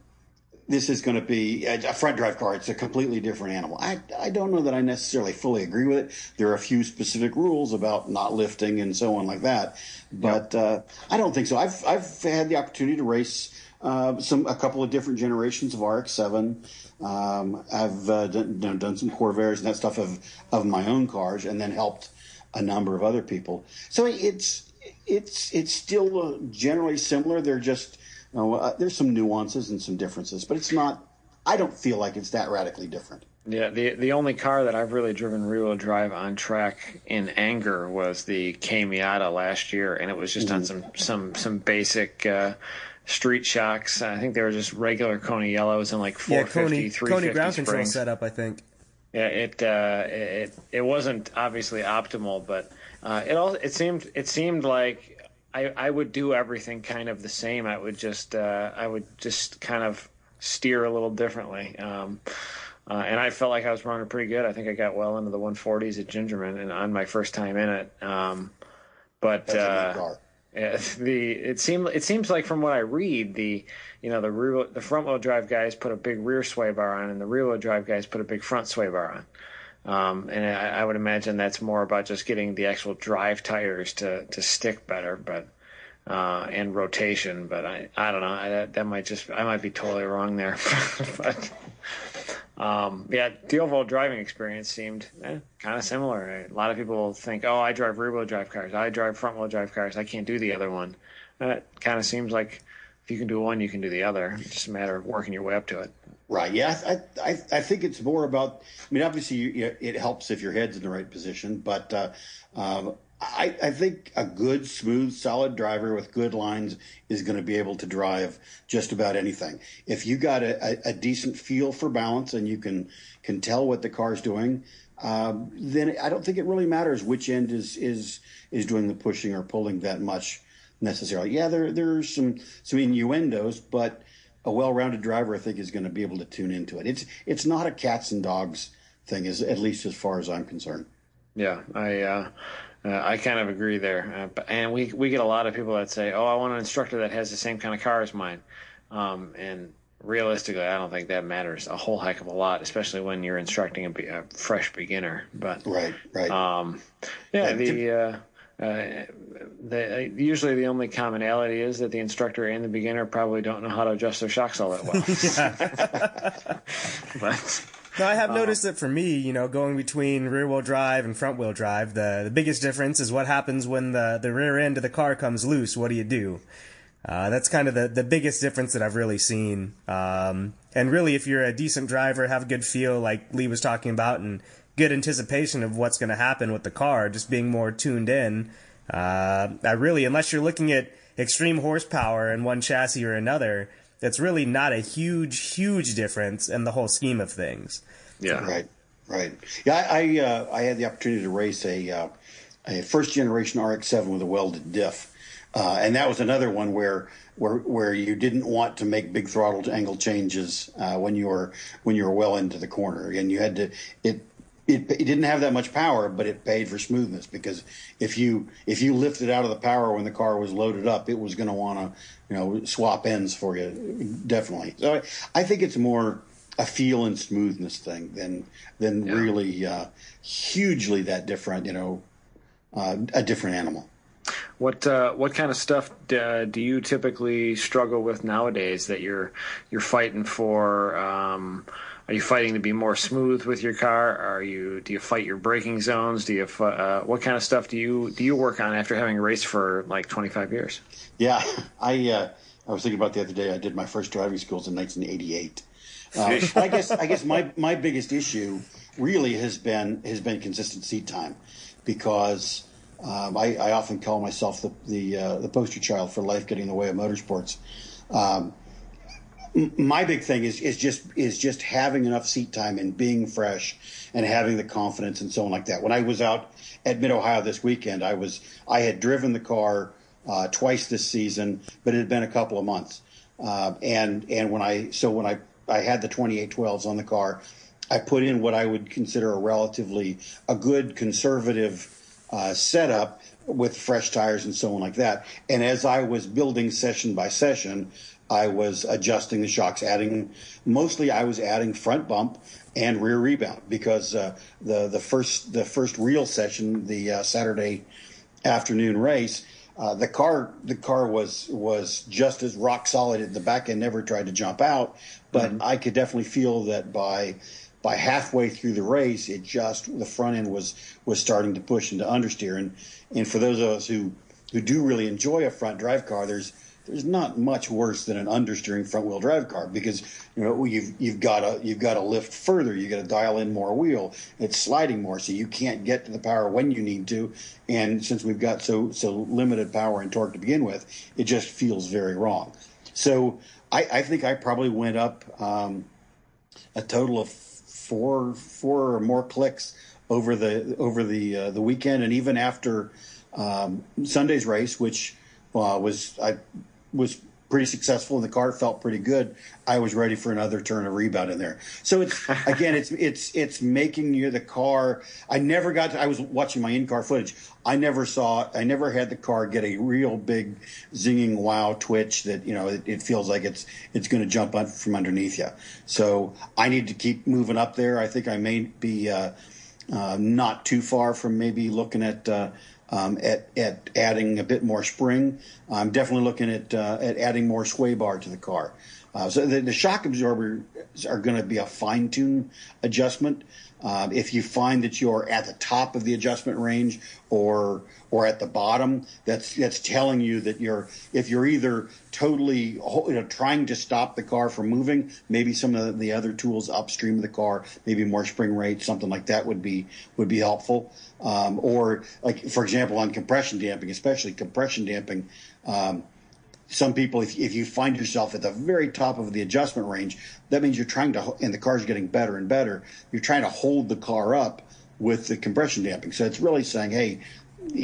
this is going to be a front drive car. It's a completely different animal. I, I don't know that I necessarily fully agree with it. There are a few specific rules about not lifting and so on like that, but yep. uh, I don't think so. I've I've had the opportunity to race uh, some a couple of different generations of RX-7. Um, I've uh, done, done some Corvairs and that stuff of of my own cars, and then helped a number of other people. So it's it's it's still generally similar. They're just know, uh, there's some nuances and some differences, but it's not. I don't feel like it's that radically different. Yeah, the the only car that I've really driven rear wheel drive on track in anger was the K Miata last year, and it was just mm-hmm. on some some some basic uh, street shocks. I think they were just regular Koni yellows and like 450, yeah, Koni, 350 Koni ground springs. control setup, I think. Yeah, it uh, it it wasn't obviously optimal, but uh, it all it seemed it seemed like I I would do everything kind of the same. I would just uh, I would just kind of steer a little differently. Um, uh, and I felt like I was running pretty good. I think I got well into the 140s at Gingerman and on my first time in it. Um, but uh, good car. yeah, the it seemed it seems like from what I read, the you know the rear the front wheel drive guys put a big rear sway bar on, and the rear wheel drive guys put a big front sway bar on. Um, and I, I would imagine that's more about just getting the actual drive tires to to stick better, but uh, and rotation. But I I don't know. I, that, that might just I might be totally wrong there, but. Um, yeah, the overall driving experience seemed eh, kind of similar. A lot of people think, "Oh, I drive rear-wheel drive cars. I drive front-wheel drive cars. I can't do the other one." It kind of seems like if you can do one, you can do the other. It's just a matter of working your way up to it. Right. Yeah. I, I, I think it's more about. I mean, obviously, you, it helps if your head's in the right position, but uh, um, I, I think a good, smooth, solid driver with good lines is going to be able to drive just about anything. If you got a, a, a decent feel for balance and you can can tell what the car's doing, um, then I don't think it really matters which end is is is doing the pushing or pulling that much necessarily. Yeah, there there's some some innuendos, but a well-rounded driver, I think, is going to be able to tune into it. It's it's not a cats and dogs thing, as at least as far as I'm concerned. Yeah, I uh, uh, I kind of agree there. Uh, and we we get a lot of people that say, "Oh, I want an instructor that has the same kind of car as mine," um, and realistically, I don't think that matters a whole heck of a lot, especially when you're instructing a, a fresh beginner. But Right, right. um, yeah, Yeah, the. Uh, uh, the, usually the only commonality is that the instructor and the beginner probably don't know how to adjust their shocks all that well. but No, I have noticed that for me, you know, going between rear wheel drive and front wheel drive, the, the biggest difference is what happens when the, the rear end of the car comes loose. What do you do? Uh, that's kind of the, the biggest difference that I've really seen. Um, and really, if you're a decent driver, have a good feel, like Lee was talking about, and good anticipation of what's going to happen with the car, just being more tuned in. Uh, I really, unless you're looking at extreme horsepower in one chassis or another, it's really not a huge, huge difference in the whole scheme of things. yeah, Right, right. Yeah, I I, uh, I had the opportunity to race a uh, a first generation RX-7 with a welded diff, uh, and that was another one where where where you didn't want to make big throttle angle changes uh, when you were when you were well into the corner, and you had to it. It, it didn't have that much power, but it paid for smoothness because if you if you lifted out of the power when the car was loaded up, it was going to want to you know swap ends for you definitely. So I, I think it's more a feel and smoothness thing than than Yeah. really uh, hugely that different. You know, uh, a different animal. What uh, what kind of stuff do, do you typically struggle with nowadays that you're you're fighting for? Um, are you fighting to be more smooth with your car? Are you do you fight your braking zones? Do you uh, what kind of stuff do you do you work on after having raced for like 25 years? Yeah, I uh, I was thinking about the other day. I did my first driving schools in 1988. Uh, I guess I guess my my biggest issue really has been has been consistent seat time, because um, I, I often call myself the the uh, the poster child for life getting in the way of motorsports. Um, my big thing is is just is just having enough seat time and being fresh and having the confidence and so on like that. When I was out at Mid Ohio this weekend, I was I had driven the car uh, twice this season, but it had been a couple of months. Uh, and and when I so when I I had the 2812s on the car, I put in what I would consider a relatively a good conservative uh, setup with fresh tires and so on like that. And as I was building session by session, I was adjusting the shocks, adding mostly I was adding front bump and rear rebound because uh, the the first the first real session, the uh, Saturday afternoon race, uh, the car the car was was just as rock solid. At the back end never tried to jump out, but I could definitely feel that by by halfway through the race, it just the front end was was starting to push into understeer. And and for those of us who who do really enjoy a front drive car, there's there's not much worse than an understeering front wheel drive car because you know you've you've got to you've got to lift further, you got to dial in more wheel, it's sliding more, so you can't get to the power when you need to. And since we've got so so limited power and torque to begin with, it just feels very wrong. So I, I think I probably went up um, a total of four four or more clicks over the over the uh, the weekend, and even after um, Sunday's race, which uh, was I was pretty successful and the car felt pretty good, I was ready for another turn of rebound in there. So it's again, it's it's it's making you the car. I never got. To, I was watching my in-car footage. I never saw. I never had the car get a real big zinging wow twitch that you know it, it feels like it's it's going to jump up from underneath you. So I need to keep moving up there. I think I may be uh, uh, not too far from maybe looking at. Uh, um, at, at adding a bit more spring. I'm definitely looking at uh, at adding more sway bar to the car. Uh, so the, the, shock absorbers are going to be a fine tune adjustment. Um, if you find that you're at the top of the adjustment range or or at the bottom, that's that's telling you that you're if you're either totally you know trying to stop the car from moving, maybe some of the other tools upstream of the car, maybe more spring rate, something like that would be would be helpful. Um, or like for example on compression damping, especially compression damping. Um, some people, if, if you find yourself at the very top of the adjustment range, that means you're trying to, and the car's getting better and better, you're trying to hold the car up with the compression damping. So it's really saying, hey,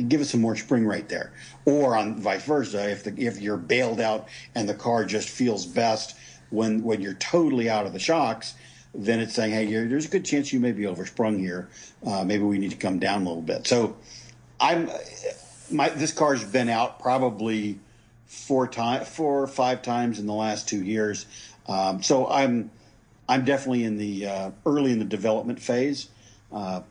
give us some more spring right there. Or on vice versa, if the, if you're bailed out and the car just feels best when when you're totally out of the shocks, then it's saying, hey, there's a good chance you may be oversprung here. Uh, maybe we need to come down a little bit. So I'm my this car's been out probably four time, four or five times in the last two years. Um, so I'm I'm definitely in the uh, early in the development phase, uh,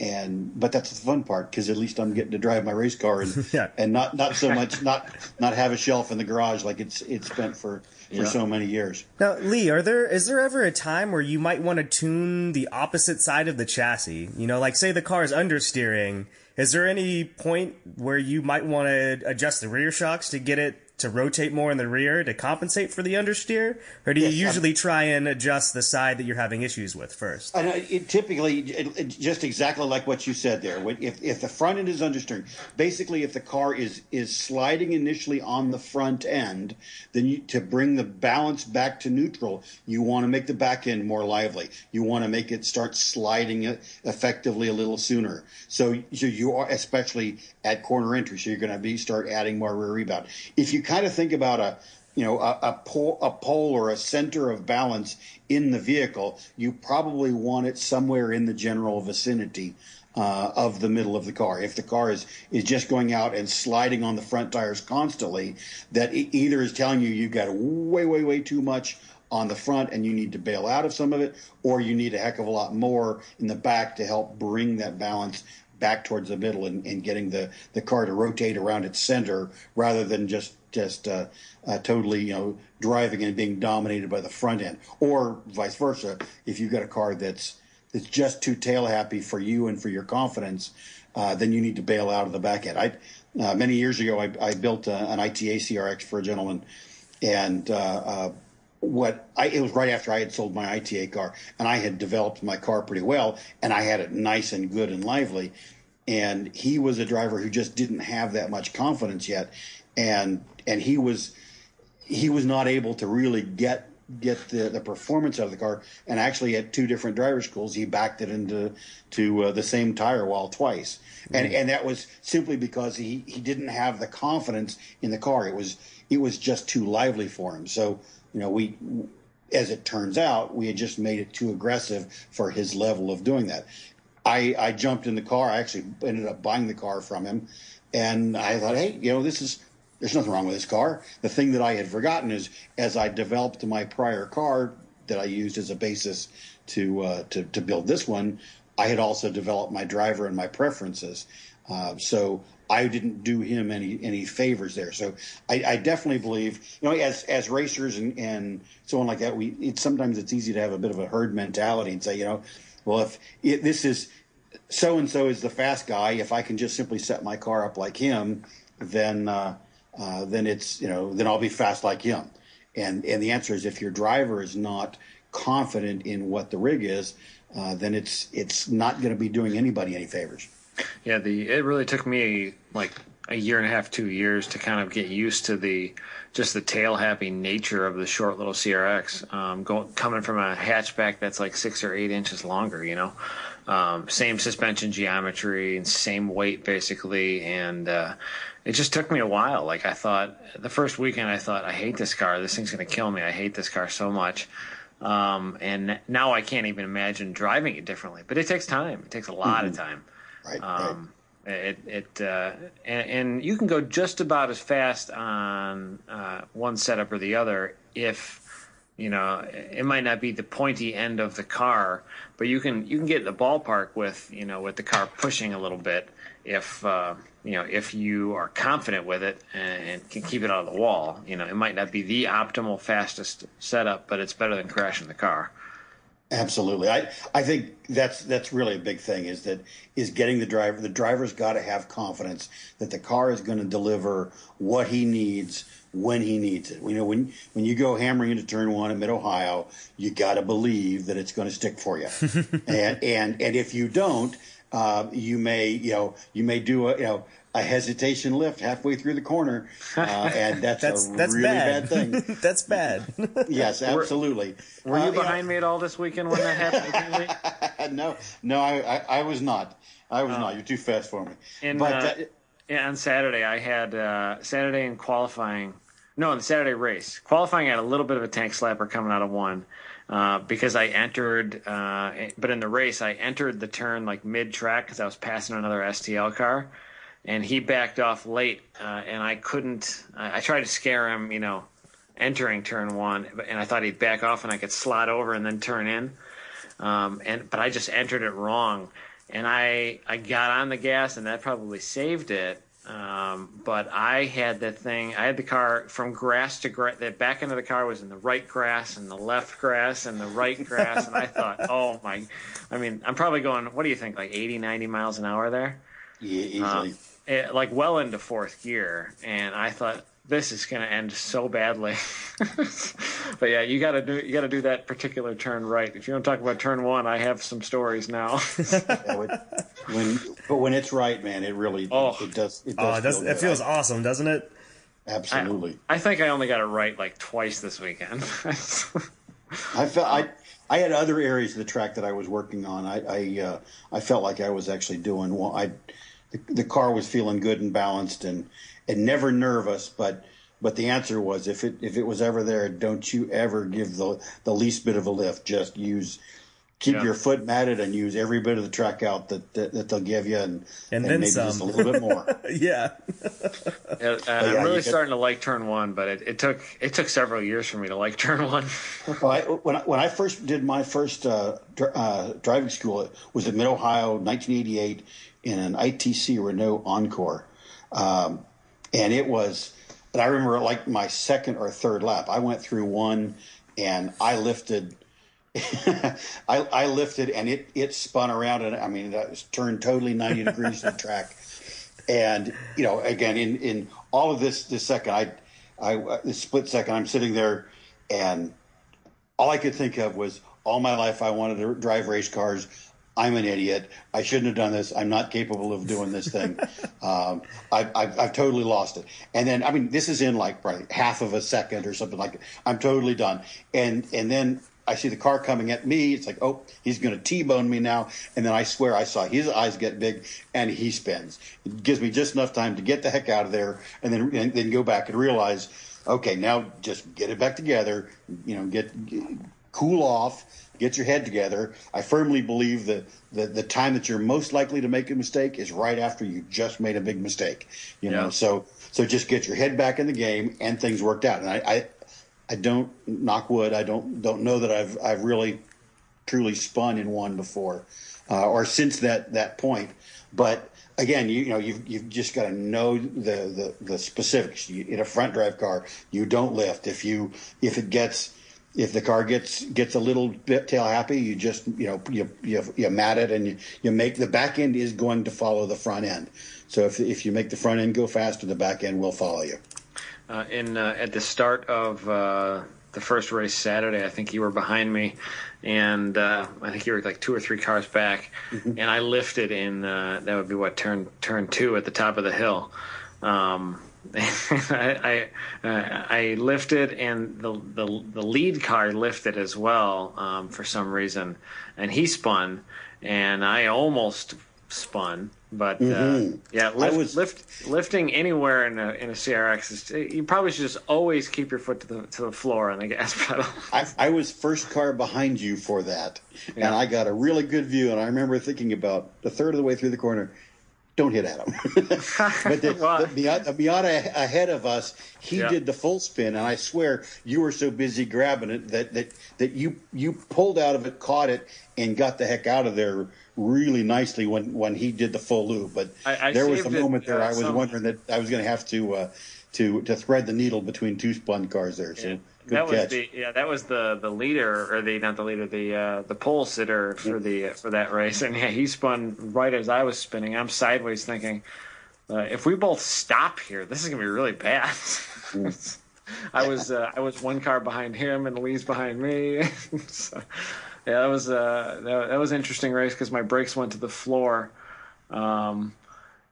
and but that's the fun part because at least I'm getting to drive my race car and yeah. and not not so much not not have a shelf in the garage like it's it's spent for for yeah. so many years. Now, Lee, are there is there ever a time where you might want to tune the opposite side of the chassis? You know, like say the car is understeering. Is there any point where you might want to adjust the rear shocks to get it to rotate more in the rear to compensate for the understeer, or do you yes, usually I'm, try and adjust the side that you're having issues with first? I uh, it typically, it, it, just exactly like what you said there. If if the front end is understeering, basically, if the car is is sliding initially on the front end, then you, to bring the balance back to neutral, you want to make the back end more lively. You want to make it start sliding uh, effectively a little sooner. So you, you are especially at corner entry, so you're going to be start adding more rear rebound. If you kind of think about a you know a, a, pole, a pole or a center of balance in the vehicle, you probably want it somewhere in the general vicinity uh, of the middle of the car. If the car is is just going out and sliding on the front tires constantly, that either is telling you you've got way way way too much on the front and you need to bail out of some of it, or you need a heck of a lot more in the back to help bring that balance back towards the middle and, and getting the, the car to rotate around its center rather than just just uh, uh, totally you know driving and being dominated by the front end, or vice versa. If you've got a car that's that's just too tail happy for you and for your confidence, uh, then you need to bail out of the back end. I uh, many years ago I, I built a, an ITA CRX for a gentleman, and uh, uh, what I, it was right after I had sold my ITA car and I had developed my car pretty well and I had it nice and good and lively. And he was a driver who just didn't have that much confidence yet and and he was he was not able to really get get the, the performance out of the car. And actually, at two different driver schools, he backed it into to uh, the same tire wall twice, and mm. and that was simply because he he didn't have the confidence in the car. It was it was just too lively for him. So you know we. As it turns out, we had just made it too aggressive for his level of doing that. I, I jumped in the car. I actually ended up buying the car from him, and I thought, hey, you know, this is there's nothing wrong with this car. The thing that I had forgotten is as I developed my prior car that I used as a basis to uh, to, to build this one, I had also developed my driver and my preferences. Uh, so I didn't do him any any favors there. So I, I, definitely believe, you know, as as racers and, and someone like that, we sometimes it's easy to have a bit of a herd mentality and say, you know, well if it, this is so and so is the fast guy, if I can just simply set my car up like him, then uh, uh, then it's you know then I'll be fast like him. And and the answer is if your driver is not confident in what the rig is, uh, then it's it's not going to be doing anybody any favors. Yeah, the it really took me like a year and a half, two years to kind of get used to the just the tail happy nature of the short little CRX. Um, going coming from a hatchback that's like six or eight inches longer, you know, um, same suspension geometry and same weight basically, and uh, it just took me a while. Like I thought the first weekend, I thought I hate this car. This thing's gonna kill me. I hate this car so much. Um, and now I can't even imagine driving it differently. But it takes time. It takes a lot mm-hmm. of time. Right. Um, right. It it uh, and, and, you can go just about as fast on uh, one setup or the other if you know it might not be the pointy end of the car, but you can you can get in the ballpark with you know with the car pushing a little bit if uh, you know if you are confident with it and can keep it out of the wall. You know it might not be the optimal fastest setup, but it's better than crashing the car. Absolutely. I, I think that's that's really a big thing is that is getting the driver the driver's got to have confidence that the car is going to deliver what he needs when he needs it. You know, when when you go hammering into turn one in mid Ohio, you got to believe that it's going to stick for you. and and and if you don't, uh, you may you know you may do a you know a hesitation lift halfway through the corner, uh, and that's, that's, a that's really bad, bad thing. that's bad. yes, absolutely. Were, were you uh, behind me at all this weekend when that happened? no, no, I, I, I, was not. I was oh. not. You're too fast for me. And, but uh, yeah, on Saturday I had uh, Saturday in qualifying. No, the Saturday race, qualifying had a little bit of a tank slapper coming out of one. Uh, because I entered, uh, but in the race I entered the turn like mid track because I was passing another STL car, and he backed off late, uh, and I couldn't. I, I, tried to scare him, you know, entering turn one, and I thought he'd back off and I could slot over and then turn in, um, and but I just entered it wrong, and I I got on the gas and that probably saved it. Um, but I had that thing. I had the car from grass to grass. The back end of the car was in the right grass and the left grass and the right grass, and I thought, oh my! I mean, I'm probably going. What do you think? Like 80, 90 miles an hour there? Yeah, easily. Um, it, like well into fourth gear, and I thought this is going to end so badly. but yeah, you got to do you got to do that particular turn right. If you want to talk about turn one, I have some stories now. yeah, when, but when it's right, man, it really oh. it does it does. Oh, it, does, feel it feels awesome, doesn't it? Absolutely. I, I, think I only got it right like twice this weekend. I felt I I had other areas of the track that I was working on. I I, uh, I felt like I was actually doing well. I the, the car was feeling good and balanced and and never nervous, but but the answer was if it if it was ever there, don't you ever give the the least bit of a lift. Just use keep yeah. your foot matted and use every bit of the track out that that, that they'll give you, and, and, and then maybe some. just a little bit more. yeah. yeah I'm really starting to like turn one, but it, it, took it took several years for me to like turn one. well, I, when I, when I first did my first uh, dr- uh, driving school, it was in Mid Ohio, 1988 in an ITC Renault Encore. Um, and it was, and I remember like my second or third lap, I went through one and I lifted. I, I, lifted and it, it spun around and I mean it was turned totally 90 degrees to the track and you know again in, in all of this this second I I this split second I'm sitting there and all I could think of was all my life I wanted to drive race cars I'm an idiot. I shouldn't have done this. I'm not capable of doing this thing. um, I, I've, I've, totally lost it. And then, I mean, this is in like probably half of a second or something like that. I'm totally done. And and then I see the car coming at me. It's like, oh, he's going to T-bone me now. And then I swear I saw his eyes get big and he spins. It gives me just enough time to get the heck out of there and then and then go back and realize, okay, now just get it back together. You know, get, get cool off get your head together. I firmly believe that the, the time that you're most likely to make a mistake is right after you just made a big mistake. You yeah. know, so so just get your head back in the game and things worked out. And I, I I don't knock wood. I don't don't know that I've I've really truly spun in one before, uh, or since that that point. But again, you, you know, you've you've just got to know the the, the specifics. You, in a front drive car, you don't lift. If you if it gets if the car gets gets a little bit tail happy, you just you know you you, you mat it and you, you make the back end is going to follow the front end. So if if you make the front end go faster, the back end will follow you. Uh, in uh, at the start of uh, the first race Saturday, I think you were behind me, and uh, I think you were like two or three cars back, mm-hmm. and I lifted in uh, that would be what turn turn two at the top of the hill. Um, I, I, uh, I lifted and the, the the lead car lifted as well um, for some reason, and he spun, and I almost spun. But uh, Mhm. yeah, lift, was- lift, lifting anywhere in a in a CRX is you probably should just always keep your foot to the to the floor on the gas pedal. I, I was first car behind you for that, Yeah. and I got a really good view. And I remember thinking about the third of the way through the corner, don't hit at him. but the, Well- the, Miata, the Miata ahead of us, he Yeah. did the full spin, and I swear you were so busy grabbing it that that that you you pulled out of it, caught it, and got the heck out of there really nicely when when he did the full loop. But I- I there was a saved it, moment there uh, I was some- wondering that I was going to have to. Uh, to, to thread the needle between two spun cars there, so good that was catch. the yeah that was the the leader or the not the leader the uh, the pole sitter for the for that race. And yeah he spun right as I was spinning. I'm sideways thinking uh, if we both stop here this is gonna be really bad. I was uh, I was one car behind him and Lee's behind me. So, yeah that was uh that, that was an interesting race because my brakes went to the floor. Um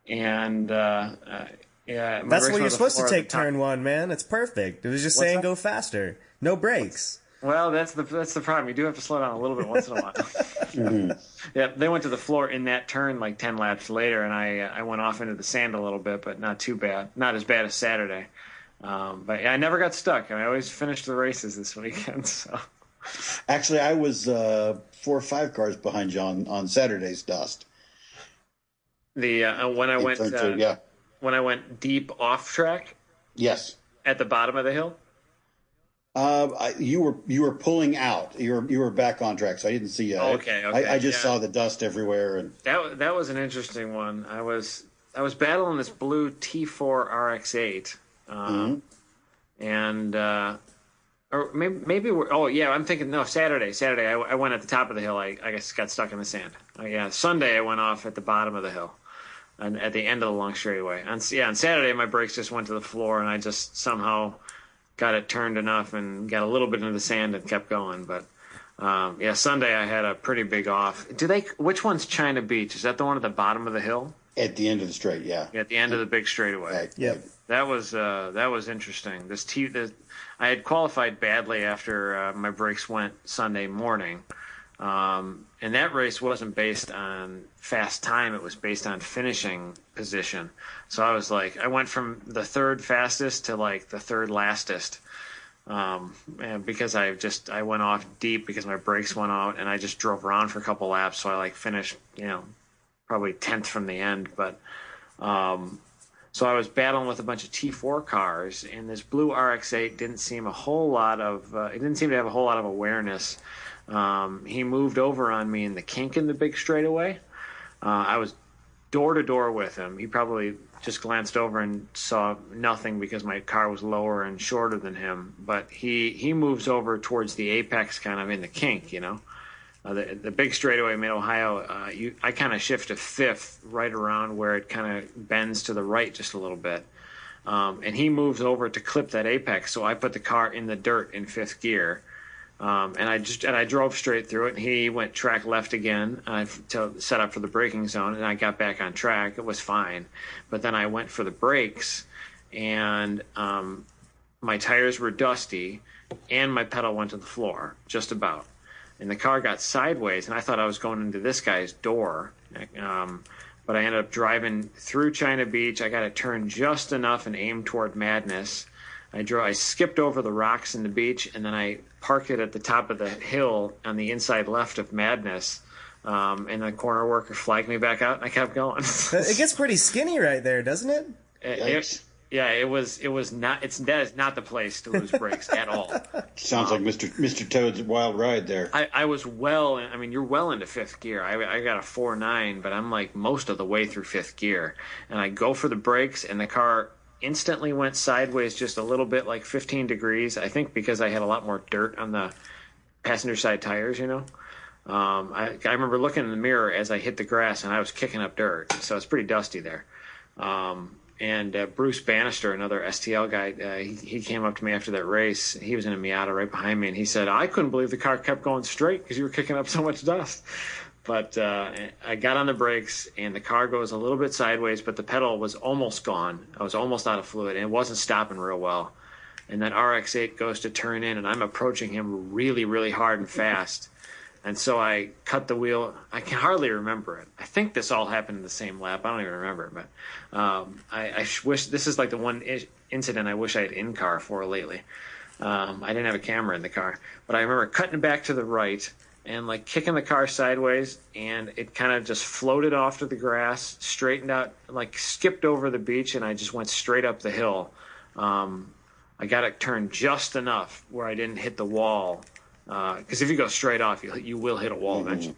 and uh, uh yeah my That's brakes what you're supposed to take turn one, man. It's perfect. It was just What's saying that? go faster. No brakes. Well, that's the that's the problem. You do have to slow down a little bit once in a while. Yeah, they went to the floor in that turn like ten laps later, and I uh, I went off into the sand a little bit, but not too bad. Not as bad as Saturday. Um, but yeah, I never got stuck, and I always finished the races this weekend. So Actually, I was uh, four or five cars behind you on, on Saturday's dust. the uh, when I In went turn uh, two, yeah. When I went deep off track Yes. at the bottom of the hill. Uh, I, you were you were pulling out. You were you were back on track, so I didn't see you. Oh, okay, okay, I, I just yeah. saw the dust everywhere, and That that was an interesting one. I was I was battling this blue T4 RX8, um, and uh, or maybe maybe we're oh yeah I'm thinking no Saturday Saturday I, I went at the top of the hill I, I guess got stuck in the sand. Oh, yeah Sunday I went off at the bottom of the hill, and at the end of the long straightaway. On yeah on Saturday my brakes just went to the floor and I just somehow got it turned enough and got a little bit into the sand and kept going, but. Um, yeah, Sunday I had a pretty big off. Do they? Which one's China Beach? Is that the one at the bottom of the hill? at the end of the straight, yeah. at the end of the big straightaway. Right, Yep. right. That was uh, that was interesting. This T, the, I had qualified badly after uh, my brakes went Sunday morning, um, and that race wasn't based on fast time. It was based on finishing position. So I was like, I went from the third fastest to like the third lastest. Um, and because I just I went off deep because my brakes went out and I just drove around for a couple laps, so I like finished you know probably tenth from the end, but um, so I was battling with a bunch of T4 cars, and this blue RX-8 didn't seem a whole lot of. Uh, it didn't seem to have a whole lot of awareness. Um, he moved over on me in the kink in the big straightaway. Uh, I was door to door with him. He probably just glanced over and saw nothing because my car was lower and shorter than him. But he he moves over towards the apex, kind of in the kink, you know. Uh, the, the big straightaway mid Ohio, uh, you, I kind of shift to fifth right around where it kind of bends to the right just a little bit. Um, and he moves over to clip that apex, so I put the car in the dirt in fifth gear. Um, and I just and I drove straight through it. And he went track left again uh, to set up for the braking zone, and I got back on track. It was fine, but then I went for the brakes, and um, my tires were dusty, and my pedal went to the floor just about and the car got sideways, and I thought I was going into this guy's door. Um, but I ended up driving through China Beach. I got it turned just enough and aimed toward Madness. I drove. I skipped over the rocks in the beach, and then I parked it at the top of the hill on the inside left of Madness. Um, and the corner worker flagged me back out, and I kept going. It gets pretty skinny right there, doesn't it? It- it- yeah, it was. It was not. It's that is not the place to lose brakes at all. Sounds like Mr. Mr. Toad's wild ride there. I, I was well. I mean, you're well into fifth gear. I, I got a four nine, but I'm like most of the way through fifth gear, and I go for the brakes, and the car instantly went sideways just a little bit, like 15 degrees. I think because I had a lot more dirt on the passenger side tires. You know, um, I, I remember looking in the mirror as I hit the grass, and I was kicking up dirt, so it's pretty dusty there. Um, and uh, Bruce Bannister, another STL guy, uh, he, he came up to me after that race. He was in a Miata right behind me, and he said, "I couldn't believe the car kept going straight because you were kicking up so much dust." But uh, I got on the brakes and the car goes a little bit sideways, but the pedal was almost gone. I was almost out of fluid and it wasn't stopping real well. And then RX8 goes to turn in and I'm approaching him really, really hard and fast. And so I cut the wheel. I can hardly remember it. I think this all happened in the same lap. I don't even remember but um, I, I wish this is like the one incident I wish I had in car for lately. Um, I didn't have a camera in the car, but I remember cutting back to the right and like kicking the car sideways, and it kind of just floated off to the grass, straightened out, like skipped over the beach, and I just went straight up the hill. Um, I got it turned just enough where I didn't hit the wall, because uh, if you go straight off, you you will hit a wall mm-hmm. eventually.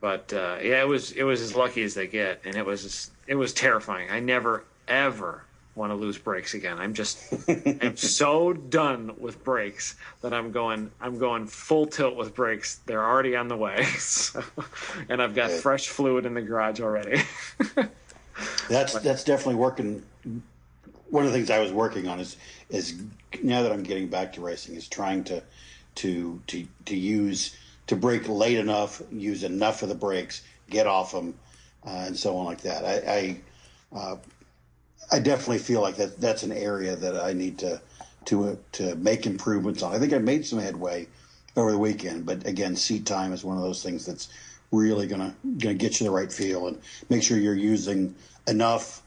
But uh, yeah, it was it was as lucky as they get, and it was it was terrifying. I never ever want to lose brakes again. I'm just I'm so done with brakes that I'm going I'm going full tilt with brakes. They're already on the way. So, and I've got fresh fluid in the garage already. that's that's definitely working one of the things I was working on is is now that I'm getting back to racing is trying to to to to use to brake late enough, use enough of the brakes, get off them, uh, and so on like that. I, I uh, I definitely feel like that that's an area that I need to to uh, to make improvements on. I think I made some headway over the weekend, but again, seat time is one of those things that's really gonna gonna get you the right feel and make sure you're using enough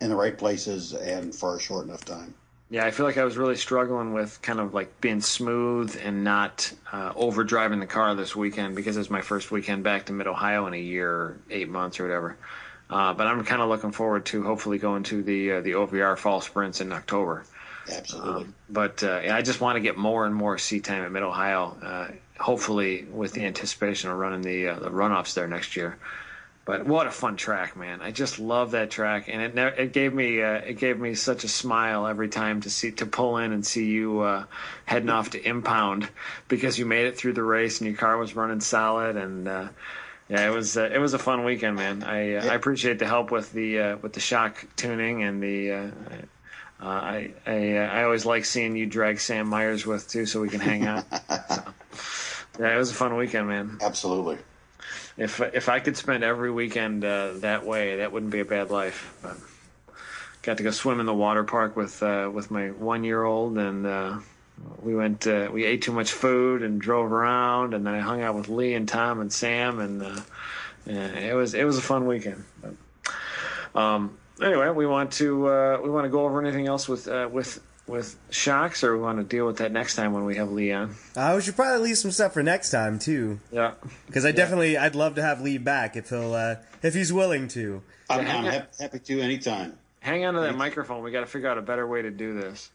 in the right places and for a short enough time. Yeah, I feel like I was really struggling with kind of like being smooth and not uh, over driving the car this weekend because it was my first weekend back to Mid Ohio in a year, eight months or whatever. Uh, but I'm kind of looking forward to hopefully going to the uh, the OVR fall sprints in October. Absolutely. Um, but uh, I just want to get more and more seat time at Mid Ohio. Uh, hopefully, with the anticipation of running the uh, the runoffs there next year. But what a fun track, man! I just love that track, and it ne- it gave me uh, it gave me such a smile every time to see to pull in and see you heading off to impound because you made it through the race and your car was running solid and yeah, it was uh, it was a fun weekend, man. I uh, I appreciate the help with the uh, with the shock tuning and the. Uh, uh, I I, uh, I always like seeing you drag Sam Myers with too, so we can hang out. so, yeah, it was a fun weekend, man. Absolutely. If if I could spend every weekend that way, that wouldn't be a bad life. But got to go swim in the water park with with my one year old and we went uh, we ate too much food and drove around and then I hung out with Lee and Tom and Sam and uh, it was it was a fun weekend. But, um, anyway, we want to uh, we want to go over anything else with uh, with with shocks, or we want to deal with that next time when we have Lee on. Uh, we should probably leave some stuff for next time too. Yeah, because I yeah. definitely I'd love to have Lee back if he'll uh, if he's willing to. I'm, I'm happy to anytime. Hang on to that microphone. We got to figure out a better way to do this.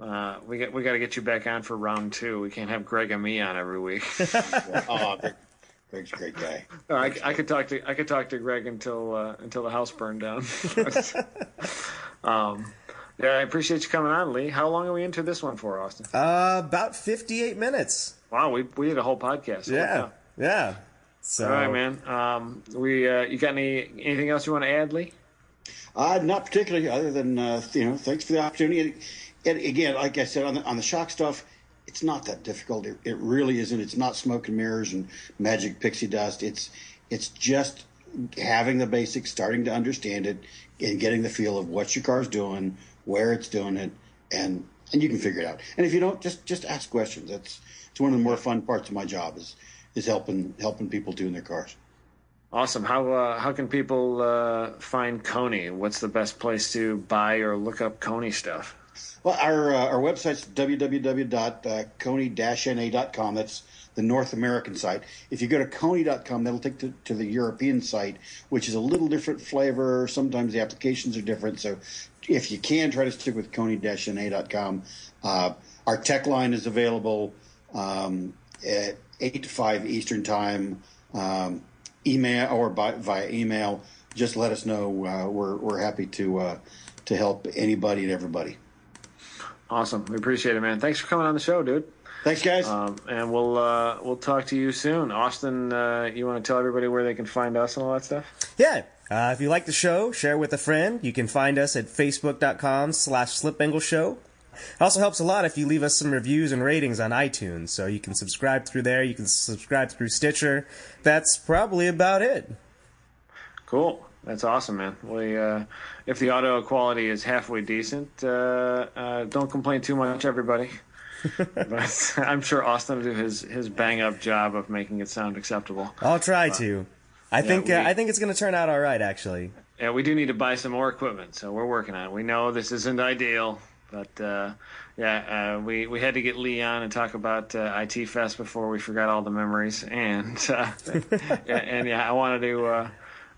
Uh, we got we got to get you back on for round two. We can't have Greg and me on every week. oh, Greg, Greg's a great guy. I, I, could talk to I could talk to Greg until uh, until the house burned down. um, yeah, I appreciate you coming on, Lee. How long are we into this one for, Austin? Uh, about fifty-eight minutes. Wow, we we did a whole podcast. Yeah, yeah. So, all right, man. Um, we uh, you got any anything else you want to add, Lee? Uh, not particularly, other than uh, you know, thanks for the opportunity and again, like I said on the on the shock stuff, it's not that difficult. It, it really isn't. It's not smoke and mirrors and magic pixie dust. It's it's just having the basics, starting to understand it, and getting the feel of what your car's doing, where it's doing it, and and you can figure it out. And if you don't, just just ask questions. That's it's one of the more fun parts of my job is is helping helping people tune their cars. Awesome. How uh, how can people uh, find Koni? What's the best place to buy or look up Koni stuff? Well, our uh, our website's www.koni-na.com. That's the North American site. If you go to koni.com, that'll take to, to the European site, which is a little different flavor. Sometimes the applications are different. So if you can, try to stick with koni-na.com. Uh, our tech line is available um, at 8 to 5 Eastern Time, um, email or by, via email. Just let us know. Uh, we're, we're happy to, uh, to help anybody and everybody. Awesome. We appreciate it, man. Thanks for coming on the show, dude. Thanks, guys. Um, and we'll uh, we'll talk to you soon. Austin, uh, you want to tell everybody where they can find us and all that stuff? Yeah. Uh, if you like the show, share with a friend. You can find us at facebook.com slash slipangle show. It also helps a lot if you leave us some reviews and ratings on iTunes. So you can subscribe through there. You can subscribe through Stitcher. That's probably about it. Cool. That's awesome, man. We, uh, if the audio quality is halfway decent, uh, uh, don't complain too much, everybody. but I'm sure Austin will do his, his bang up job of making it sound acceptable. I'll try to. I yeah, think we- uh, I think it's going to turn out all right, actually. Yeah, we do need to buy some more equipment, so we're working on it. We know this isn't ideal, but uh, yeah, uh, we we had to get Lee on and talk about uh, IT Fest before we forgot all the memories, and uh, yeah, and yeah, I wanted to.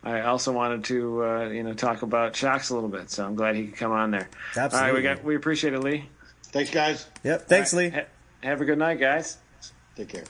I also wanted to uh, you know talk about shocks a little bit, so I'm glad he could come on there. All right, Absolutely. we got we appreciate it, Lee. Thanks, guys. Yep. Thanks, All Lee. ha- have a good night, guys. Take care.